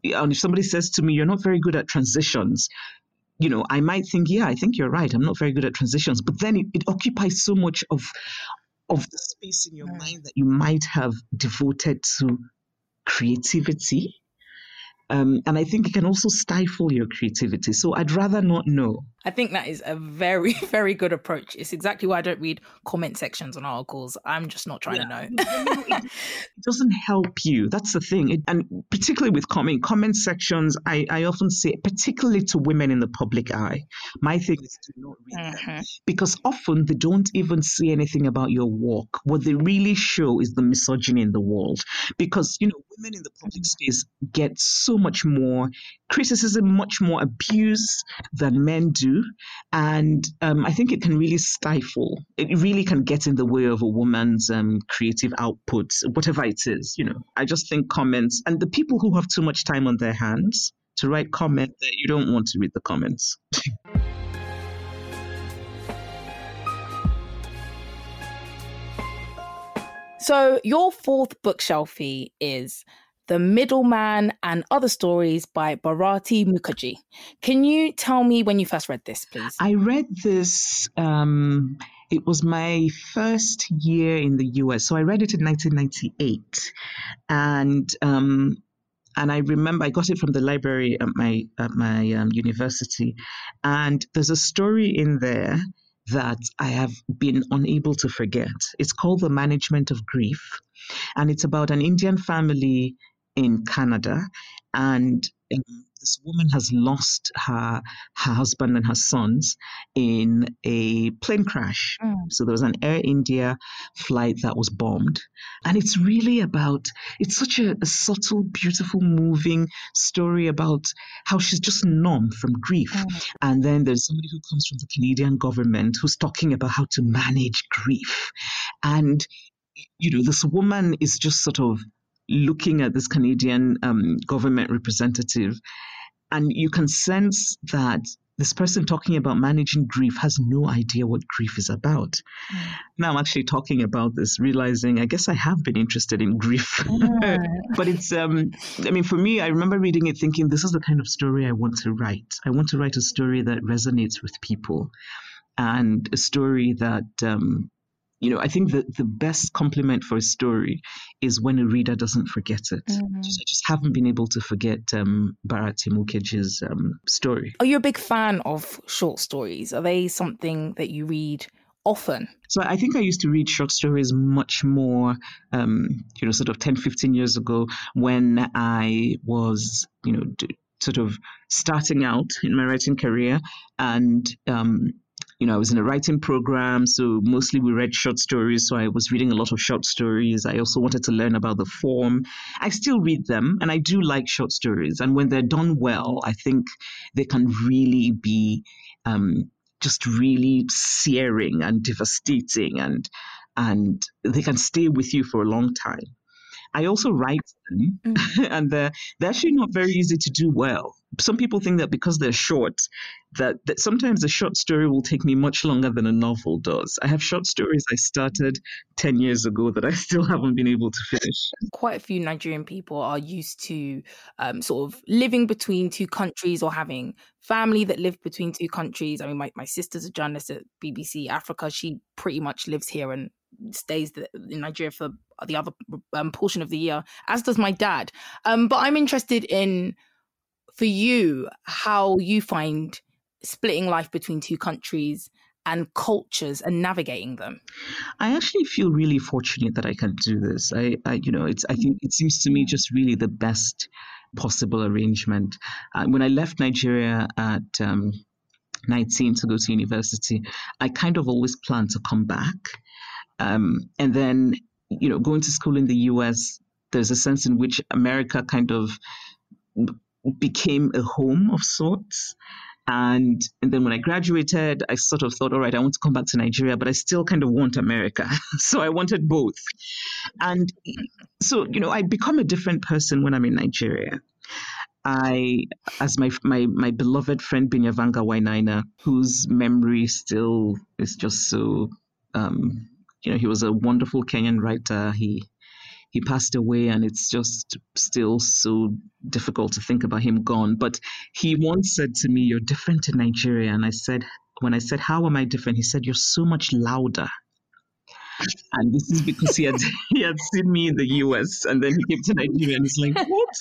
[SPEAKER 6] And if somebody says to me, you're not very good at transitions, you know, I might think, yeah, I think you're right. I'm not very good at transitions. But then it, it occupies so much of of the space in your mind that you might have devoted to creativity. Um, and I think it can also stifle your creativity. So I'd rather not know.
[SPEAKER 5] I think that is a very, very good approach. It's exactly why I don't read comment sections on articles. I'm just not trying to know.
[SPEAKER 6] it doesn't help you. That's the thing. It, and particularly with comment comment sections, I, I often say, particularly to women in the public eye, my thing is to not read them mm-hmm. because often they don't even see anything about your work. What they really show is the misogyny in the world. Because you know, women in the public mm-hmm. space get so much more criticism, much more abuse than men do. And um, I think it can really stifle, it really can get in the way of a woman's um, creative output, whatever it is. You know, I just think comments and the people who have too much time on their hands to write comment that you don't want to read the comments.
[SPEAKER 5] So your fourth bookshelfie is The Middleman and Other Stories by Bharati Mukherjee. Can you tell me when you first read this, please?
[SPEAKER 6] I read this. Um, it was my first year in the US, so I read it in 1998, and um, and I remember I got it from the library at my at my um, university, and there's a story in there that I have been unable to forget. It's called The Management of Grief, and it's about an Indian family in Canada, and um, this woman has lost her her husband and her sons in a plane crash. So there was an Air India flight that was bombed, and it's really about it's such a, a subtle, beautiful, moving story about how she's just numb from grief. And then there's somebody who comes from the Canadian government who's talking about how to manage grief, and you know, this woman is just sort of looking at this Canadian um, government representative, and you can sense that this person talking about managing grief has no idea what grief is about. Mm. Now I'm actually talking about this, realizing I guess I have been interested in grief. Mm. but it's, um, I mean, for me, I remember reading it thinking, this is the kind of story I want to write. I want to write a story that resonates with people and a story that um, you know, I think that the best compliment for a story is when a reader doesn't forget it. Mm-hmm. Just, I just haven't been able to forget um, Bharat Mukherjee's um, story.
[SPEAKER 5] Are you a big fan of short stories? Are they something that you read often?
[SPEAKER 6] So I think I used to read short stories much more, um, you know, sort of 10, 15 years ago when I was, you know, d- sort of starting out in my writing career and um, you know, I was in a writing program, so mostly we read short stories. So I was reading a lot of short stories. I also wanted to learn about the form. I still read them, and I do like short stories. And when they're done well, I think they can really be um, just really searing and devastating, and and they can stay with you for a long time. I also write them, mm-hmm. and they're, they're actually not very easy to do well some people think that because they're short, that, that sometimes a short story will take me much longer than a novel does. I have short stories I started 10 years ago that I still haven't been able to finish.
[SPEAKER 5] Quite a few Nigerian people are used to um, sort of living between two countries or having family that live between two countries. I mean, my, my sister's a journalist at BBC Africa. She pretty much lives here and stays in Nigeria for the other um, portion of the year, as does my dad. Um, but I'm interested in for you how you find splitting life between two countries and cultures and navigating them.
[SPEAKER 6] I actually feel really fortunate that i can do this. I, I you know it's i think it seems to me just really the best possible arrangement. Uh, when i left nigeria at um, 19 to go to university i kind of always planned to come back um, and then you know going to school in the us there's a sense in which america kind of became a home of sorts. And, and then when I graduated, I sort of thought, all right, I want to come back to Nigeria, but I still kind of want America. so I wanted both. And so, you know, I become a different person when I'm in Nigeria. I, as my my my beloved friend Binyavanga Wainaina, whose memory still is just so, um, you know, he was a wonderful Kenyan writer. He he passed away and it's just still so difficult to think about him gone. But he once said to me, You're different in Nigeria. And I said, When I said, How am I different? He said, You're so much louder. And this is because he had he had seen me in the US and then he came to Nigeria and he's like, What?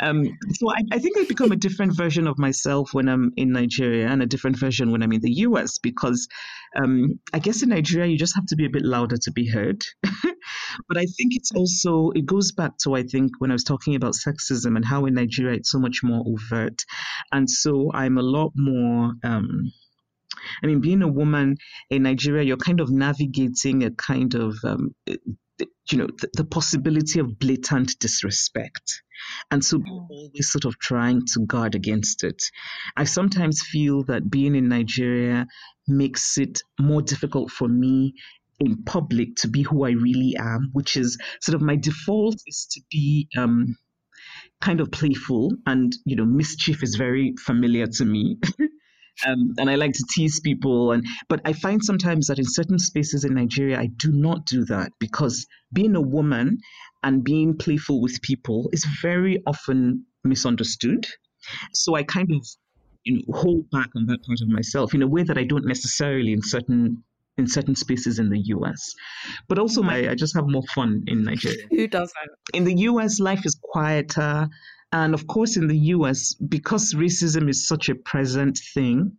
[SPEAKER 6] Um, so I, I think I become a different version of myself when I'm in Nigeria and a different version when I'm in the US because um, I guess in Nigeria you just have to be a bit louder to be heard. but I think it's also it goes back to I think when I was talking about sexism and how in Nigeria it's so much more overt. And so I'm a lot more um, I mean, being a woman in Nigeria, you're kind of navigating a kind of, um, you know, the, the, possibility of blatant disrespect. And so you're always sort of trying to guard against it. I sometimes feel that being in Nigeria makes it more difficult for me in public to be who I really am, which is sort of my default is to be um, kind of playful and you know mischief is very familiar to me um, and I like to tease people. And but I find sometimes that in certain spaces in Nigeria, I do not do that because being a woman and being playful with people is very often misunderstood. So I kind of you know hold back on that part of myself in a way that I don't necessarily in certain in certain spaces in the US. But also my I just have more fun in Nigeria.
[SPEAKER 5] Who doesn't?
[SPEAKER 6] In the US life is quieter. And of course, in the US, because racism is such a present thing,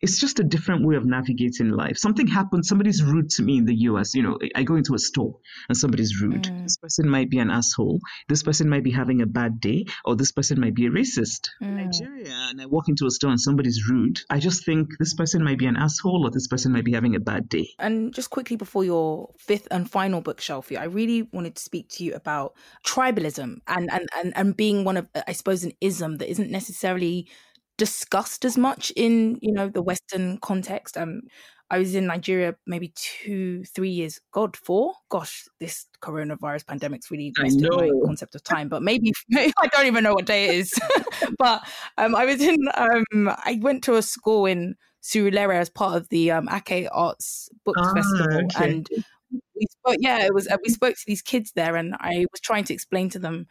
[SPEAKER 6] it's just a different way of navigating life. Something happens, somebody's rude to me in the US. You know, I go into a store and somebody's rude. Mm. This person might be an asshole. This person might be having a bad day, or this person might be a racist. Mm. In Nigeria, and I walk into a store and somebody's rude, I just think this person might be an asshole or this person might be having a bad day.
[SPEAKER 5] And just quickly before your fifth and final book, Shelfie, I really wanted to speak to you about tribalism and, and, and, and being one of I suppose, an ism that isn't necessarily discussed as much in you know the Western context. Um, I was in Nigeria maybe two, three years, God, four. Gosh, this coronavirus pandemic's really messed up my concept of time. But maybe, I don't even know what day it is. but um, I was in. Um, I went to a school in Surulere as part of the um, Ake Arts Books
[SPEAKER 6] Ah,
[SPEAKER 5] Festival,
[SPEAKER 6] okay.
[SPEAKER 5] and we spoke. Yeah, it was. Uh, we spoke to these kids there, and I was trying to explain to them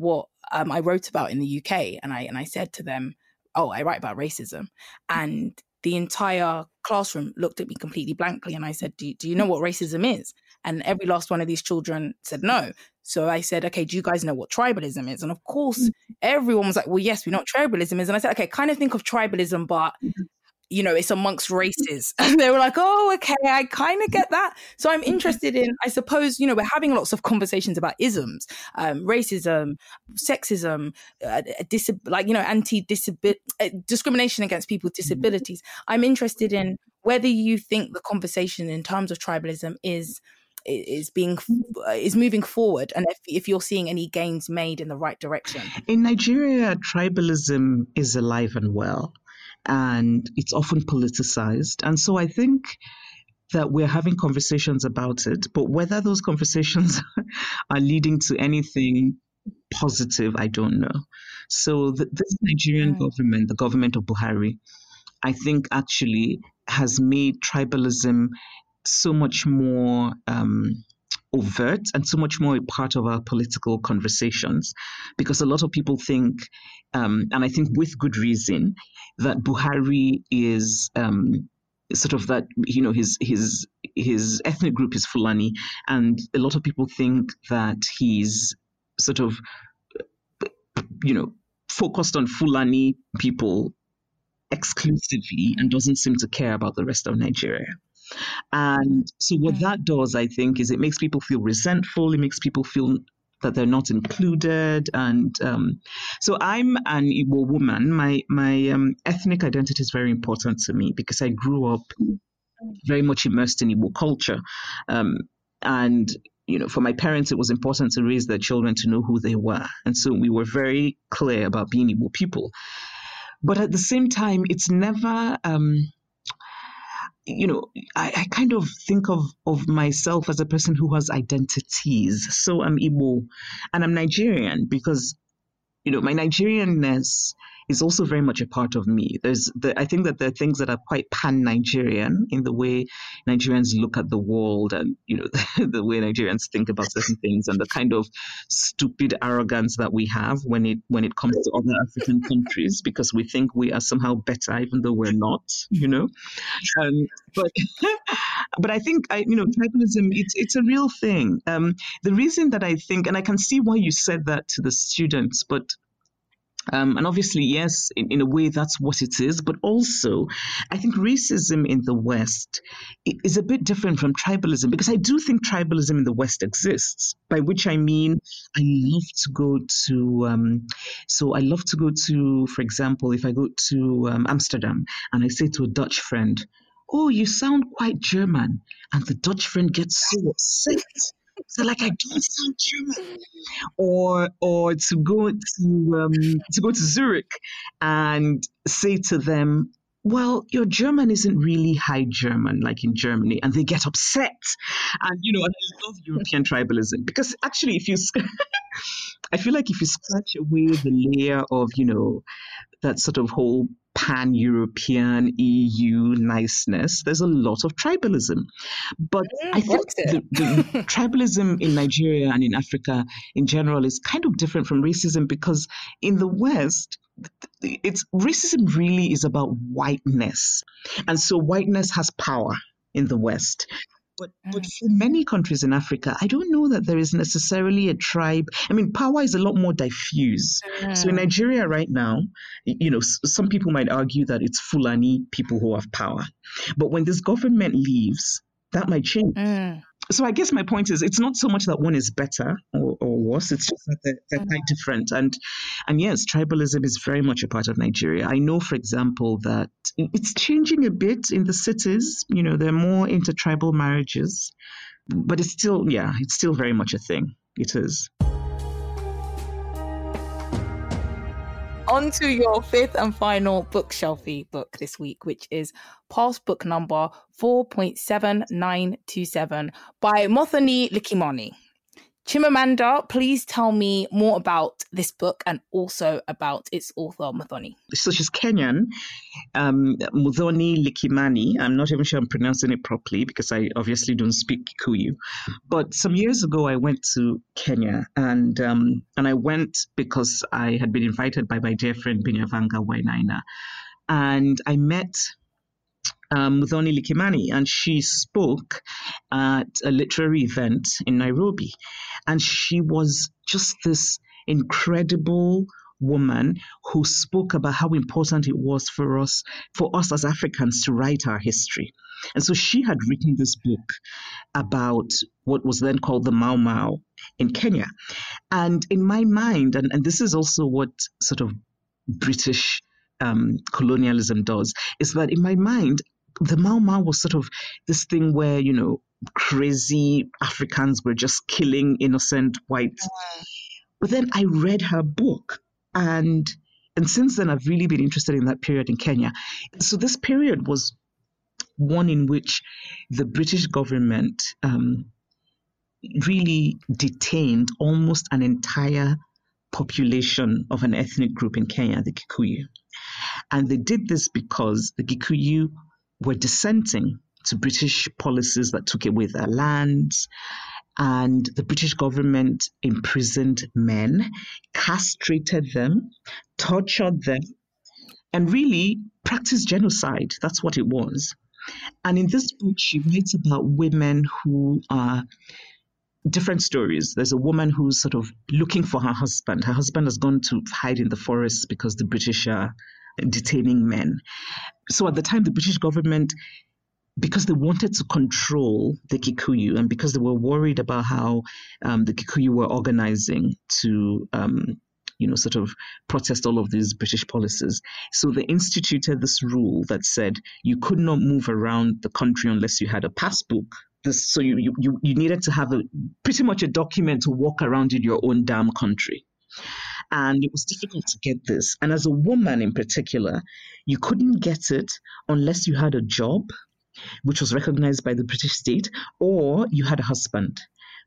[SPEAKER 5] what um, I wrote about in the UK, and I and I said to them, "Oh, I write about racism," and the entire classroom looked at me completely blankly, and I said, "Do, do you know what racism is?" And every last one of these children said no. So I said, "Okay, do you guys know what tribalism is?" And of course, everyone was like, "Well, yes, we know what tribalism is." And I said, "Okay, kind of think of tribalism, but." You know, it's amongst races. And they were like, oh, okay, I kind of get that. So I'm interested in, I suppose, you know, we're having lots of conversations about isms, um, racism, sexism, uh, dis- like you know anti uh, discrimination against people with disabilities. I'm interested in whether you think the conversation in terms of tribalism is is being is moving forward and if, if you're seeing any gains made in the right direction.
[SPEAKER 6] In Nigeria, tribalism is alive and well, and it's often politicized. And so I think that we're having conversations about it, but whether those conversations are leading to anything positive, I don't know. So th- this Nigerian
[SPEAKER 5] Mm.
[SPEAKER 6] government, the government of Buhari, I think actually has made tribalism so much more um, overt and so much more a part of our political conversations because a lot of people think, um, and I think with good reason, that Buhari is um, sort of that you know his his his ethnic group is Fulani, and a lot of people think that he's sort of you know focused on Fulani people exclusively and doesn't seem to care about the rest of Nigeria. And so, what
[SPEAKER 5] Mm.
[SPEAKER 6] that does, I think, is it makes people feel resentful. It makes people feel that they're not included. And um, so, I'm an Igbo woman. My my um, ethnic identity is very important to me because I grew up very much immersed in Igbo culture. Um, and you know, for my parents, it was important to raise their children to know who they were, and so we were very clear about being Igbo people. But at the same time, it's never. Um, you know, I, I kind of think of, of myself as a person who has identities. So I'm Igbo and I'm Nigerian because, you know, my Nigerianness is also very much a part of me. There's, the, I think that there are things that are quite pan-Nigerian in the way Nigerians look at the world and, you know, the way Nigerians think about certain things and the kind of stupid arrogance that we have when it when it comes to other African countries because we think we are somehow better even though we're not, you know. Um, but but I think I you know tribalism it's it's a real thing. Um, the reason that I think and I can see why you said that to the students, but um, and obviously, yes, in, in a way, that's what it is. But also, I think racism in the West is a bit different from tribalism because I do think tribalism in the West exists. By which I mean, I love to go to, um, so I love to go to, for example, if I go to um, Amsterdam and I say to a Dutch friend, Oh, you sound quite German. And the Dutch friend gets so upset. So, like, I don't sound German. Or or to go to um, to go to Zurich and say to them, well, your German isn't really high German like in Germany, and they get upset. And you know, and I love European tribalism because actually, if you, I feel like if you scratch away the layer of you know that sort of whole pan European EU niceness, there's a lot of tribalism. But mm, I think the, the tribalism in Nigeria and in Africa in general is kind of different from racism because in the West, it's racism really is about whiteness. And so whiteness has power in the West. But, but for many countries in Africa, I don't know that there is necessarily a tribe. I mean, power is a lot more diffuse. So in Nigeria right now, you know, some people might argue that it's Fulani people who have power. But when this government leaves, that might change.
[SPEAKER 5] Mm.
[SPEAKER 6] So I guess my point is, it's not so much that one is better or, or worse. It's just that they're, they're quite mm-hmm. different. And and yes, tribalism is very much a part of Nigeria. I know, for example, that it's changing a bit in the cities. You know, there are more intertribal marriages, but it's still, yeah, it's still very much a thing. It is.
[SPEAKER 5] On to your fifth and final bookshelfie book this week, which is Passbook number 4.7927 by Muthoni Likimani. Chimamanda, please tell me more about this book and also about its author, Muthoni.
[SPEAKER 6] So she's Kenyan, um, Muthoni Likimani. I'm not even sure I'm pronouncing it properly because I obviously don't speak Kikuyu. But some years ago, I went to Kenya and um, and I went because I had been invited by my dear friend Binyavanga Wainaina. And I met um, Muthoni Likimani, and she spoke at a literary event in Nairobi. And she was just this incredible woman who spoke about how important it was for us, for us as Africans to write our history. And so she had written this book about what was then called the Mau Mau in Kenya. And in my mind, and, and this is also what sort of British um, colonialism does, is that in my mind, the Mau Mau was sort of this thing where, you know, crazy Africans were just killing innocent whites. But then I read her book and and since then I've really been interested in that period in Kenya. So this period was one in which the British government um, really detained almost an entire population of an ethnic group in Kenya, the Kikuyu. And they did this because the Kikuyu were dissenting to British policies that took away their lands. And the British government imprisoned men, castrated them, tortured them, and really practiced genocide. That's what it was. And in this book, she writes about women who are different stories. There's a woman who's sort of looking for her husband. Her husband has gone to hide in the forest because the British are detaining men. So at the time, the British government, because they wanted to control the Kikuyu and because they were worried about how um, the Kikuyu were organizing to, um, you know, sort of protest all of these British policies. So they instituted this rule that said you could not move around the country unless you had a passbook. This, so you, you you needed to have a pretty much a document to walk around in your own damn country and it was difficult to get this. And as a woman in particular, you couldn't get it unless you had a job, which was recognized by the British state, or you had a husband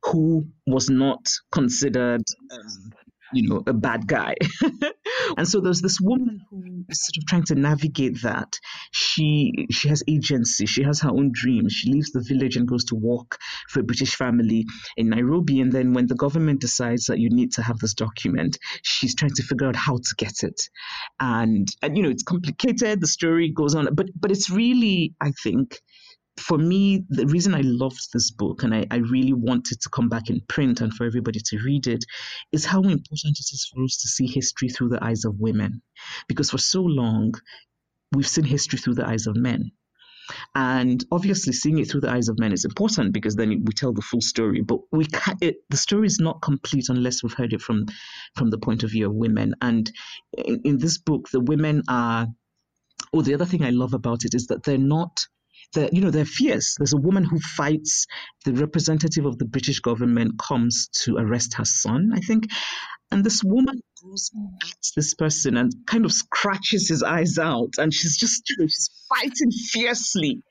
[SPEAKER 6] who was not considered um, you know, a bad guy. and so there's this woman who is sort of trying to navigate that. She she has agency. She has her own dreams. She leaves the village and goes to work for a British family in Nairobi. And then when the government decides that you need to have this document, she's trying to figure out how to get it. And and you know, it's complicated. The story goes on, but but it's really, I think, for me, the reason I loved this book and I, I, really wanted to come back in print and for everybody to read it is how important it is for us to see history through the eyes of women. Because for so long, we've seen history through the eyes of men. And obviously, seeing it through the eyes of men is important because then we tell the full story. But we it, the story is not complete unless we've heard it from from the point of view of women. And in, in this book, the women are. Oh, the other thing I love about it is that they're not they're, you know, they're fierce. There's a woman who fights. The representative of the British government comes to arrest her son, I think. And this woman goes at this person and kind of scratches his eyes out. And she's just, you know, she's fighting fiercely.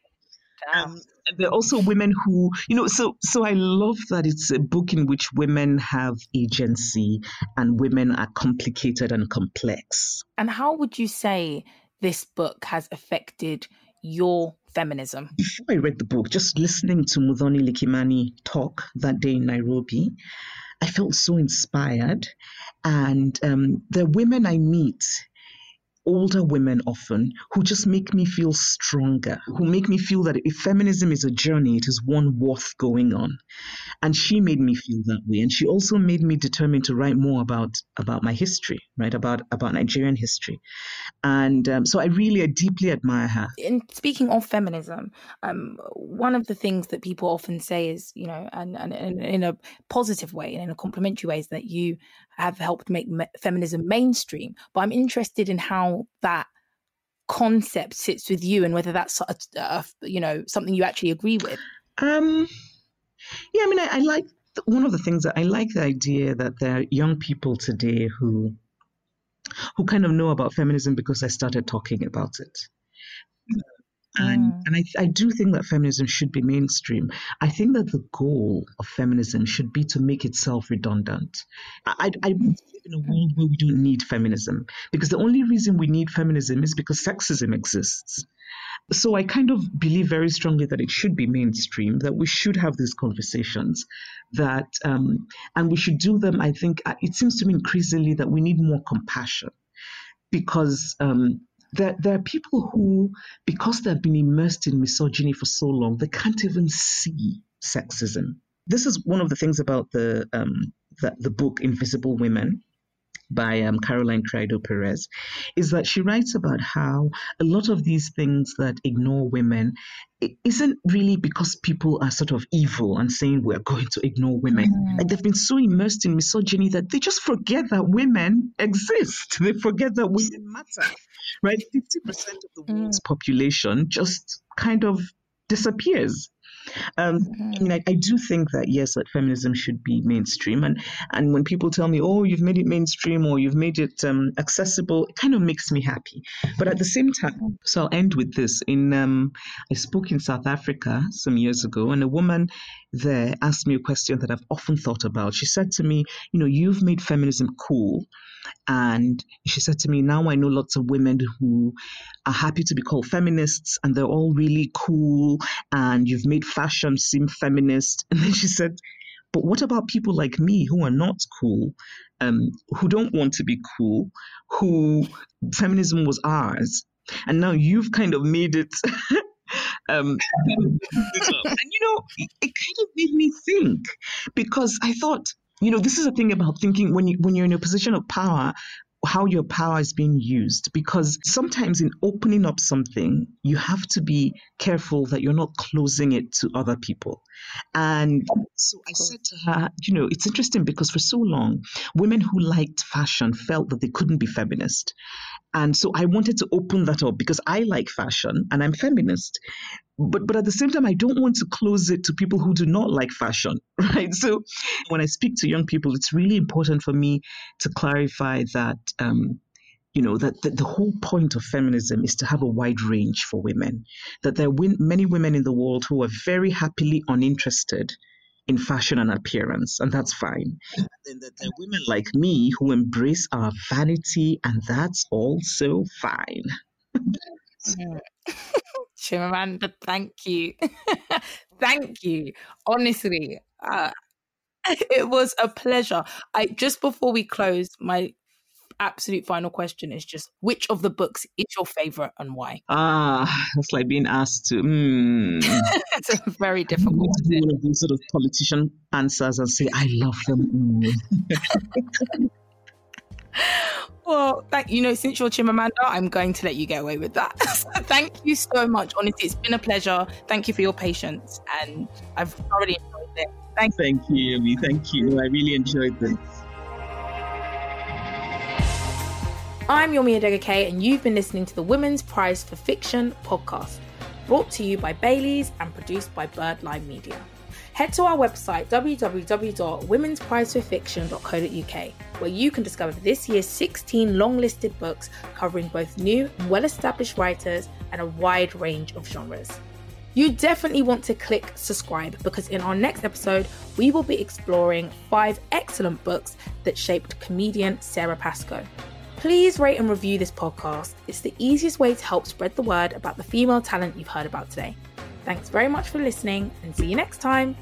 [SPEAKER 6] Um, and there are also women who, you know, so so I love that it's a book in which women have agency and women are complicated and complex.
[SPEAKER 5] And how would you say this book has affected your feminism?
[SPEAKER 6] Before I read the book, just listening to Muthoni Likimani talk that day in Nairobi, I felt so inspired. And um, the women I meet older women often who just make me feel stronger, who make me feel that if feminism is a journey, it is one worth going on. And she made me feel that way. And she also made me determined to write more about about my history, right? About about Nigerian history. And um, so I really, I deeply admire her.
[SPEAKER 5] In speaking of feminism, um, one of the things that people often say is, you know, and, and, and in a positive way and in a complimentary way is that you have helped make me- feminism mainstream. But I'm interested in how that concept sits with you and whether that's a, a, you know something you actually agree with.
[SPEAKER 6] Um, yeah, I mean, I, I like one of the things that I like the idea that there are young people today who who kind of know about feminism because I started talking about it. And, and I, I do think that feminism should be mainstream. I think that the goal of feminism should be to make itself redundant. I, I, I live in a world where we don't need feminism because the only reason we need feminism is because sexism exists. So I kind of believe very strongly that it should be mainstream, that we should have these conversations, that um, and we should do them. I think uh, it seems to me increasingly that we need more compassion because um, there, there are people who, because they've been immersed in misogyny for so long, they can't even see sexism. This is one of the things about the um, the, the book Invisible Women by um, Caroline Criado Perez is that she writes about how a lot of these things that ignore women it isn't really because people are sort of evil and saying we're going to ignore women.
[SPEAKER 5] Mm.
[SPEAKER 6] Like they've been so immersed in misogyny that they just forget that women exist. They forget that women matter. Right? 50% of the world's population just kind of disappears. Um, I mean, I, I do think that yes, that feminism should be mainstream, and and when people tell me, oh, you've made it mainstream or you've made it um, accessible, it kind of makes me happy. But at the same time, so I'll end with this. In um, I spoke in South Africa some years ago, and a woman there asked me a question that I've often thought about. She said to me, you know, you've made feminism cool. And she said to me, Now I know lots of women who are happy to be called feminists and they're all really cool and you've made fashion seem feminist. And then she said, But what about people like me who are not cool, um, who don't want to be cool, who feminism was ours? And now you've kind of made it. um, and you know, it, it kind of made me think because I thought, you know, this is a thing about thinking when you when you're in a position of power, how your power is being used. Because sometimes in opening up something, you have to be careful that you're not closing it to other people. And so I said to her, you know, it's interesting because for so long, women who liked fashion felt that they couldn't be feminist. And so I wanted to open that up because I like fashion and I'm feminist. But but at the same time, I don't want to close it to people who do not like fashion, right? So when I speak to young people, it's really important for me to clarify that um, you know that, that the whole point of feminism is to have a wide range for women. That there are win- many women in the world who are very happily uninterested in fashion and appearance, and that's fine. And then that there are women like me who embrace our vanity, and that's also fine.
[SPEAKER 5] Chimamanda, thank you. thank you. Honestly, uh, it was a pleasure. I just before we close, my absolute final question is just which of the books is your favorite and why?
[SPEAKER 6] Ah, it's like being asked to. Mm,
[SPEAKER 5] it's a very difficult.
[SPEAKER 6] to do one of those sort of politician answers and say, "I love them." all."
[SPEAKER 5] Well, thank you know, since you're Chimamanda, I'm going to let you get away with that. thank you so much. Honestly, it's been a pleasure. Thank you for your patience, and I've thoroughly enjoyed it. Thank
[SPEAKER 6] Thank you, Yomi. Thank you. I really enjoyed this.
[SPEAKER 5] I'm Yomi Adegoke, and you've been listening to the Women's Prize for Fiction podcast, brought to you by Bailey's and produced by Birdline Media. Head to our website www.womensprizeforfiction.co.uk, where you can discover this year's 16 long-listed books covering both new and well-established writers and a wide range of genres. You definitely want to click subscribe because in our next episode, we will be exploring five excellent books that shaped comedian Sara Pascoe. Please rate and review this podcast. It's the easiest way to help spread the word about the female talent you've heard about today. Thanks very much for listening and see you next time.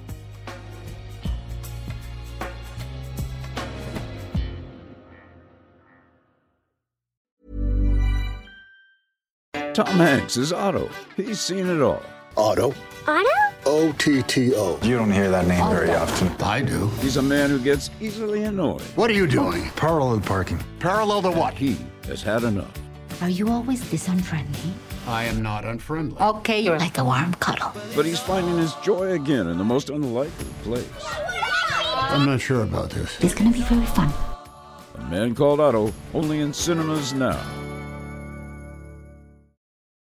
[SPEAKER 1] Tom Hanks is Otto. He's seen it all.
[SPEAKER 2] Otto.
[SPEAKER 3] Otto?
[SPEAKER 2] O T T O.
[SPEAKER 4] You don't hear that name very often.
[SPEAKER 2] I do.
[SPEAKER 1] He's a man who gets easily annoyed.
[SPEAKER 2] What are you doing?
[SPEAKER 4] Parallel parking.
[SPEAKER 2] Parallel to what?
[SPEAKER 1] He has had enough.
[SPEAKER 3] Are you always this unfriendly?
[SPEAKER 2] I am not unfriendly.
[SPEAKER 3] Okay, you're like a warm cuddle.
[SPEAKER 1] But he's finding his joy again in the most unlikely place.
[SPEAKER 2] I'm not sure about this.
[SPEAKER 3] It's gonna be very fun.
[SPEAKER 1] A man called Otto, only in cinemas now.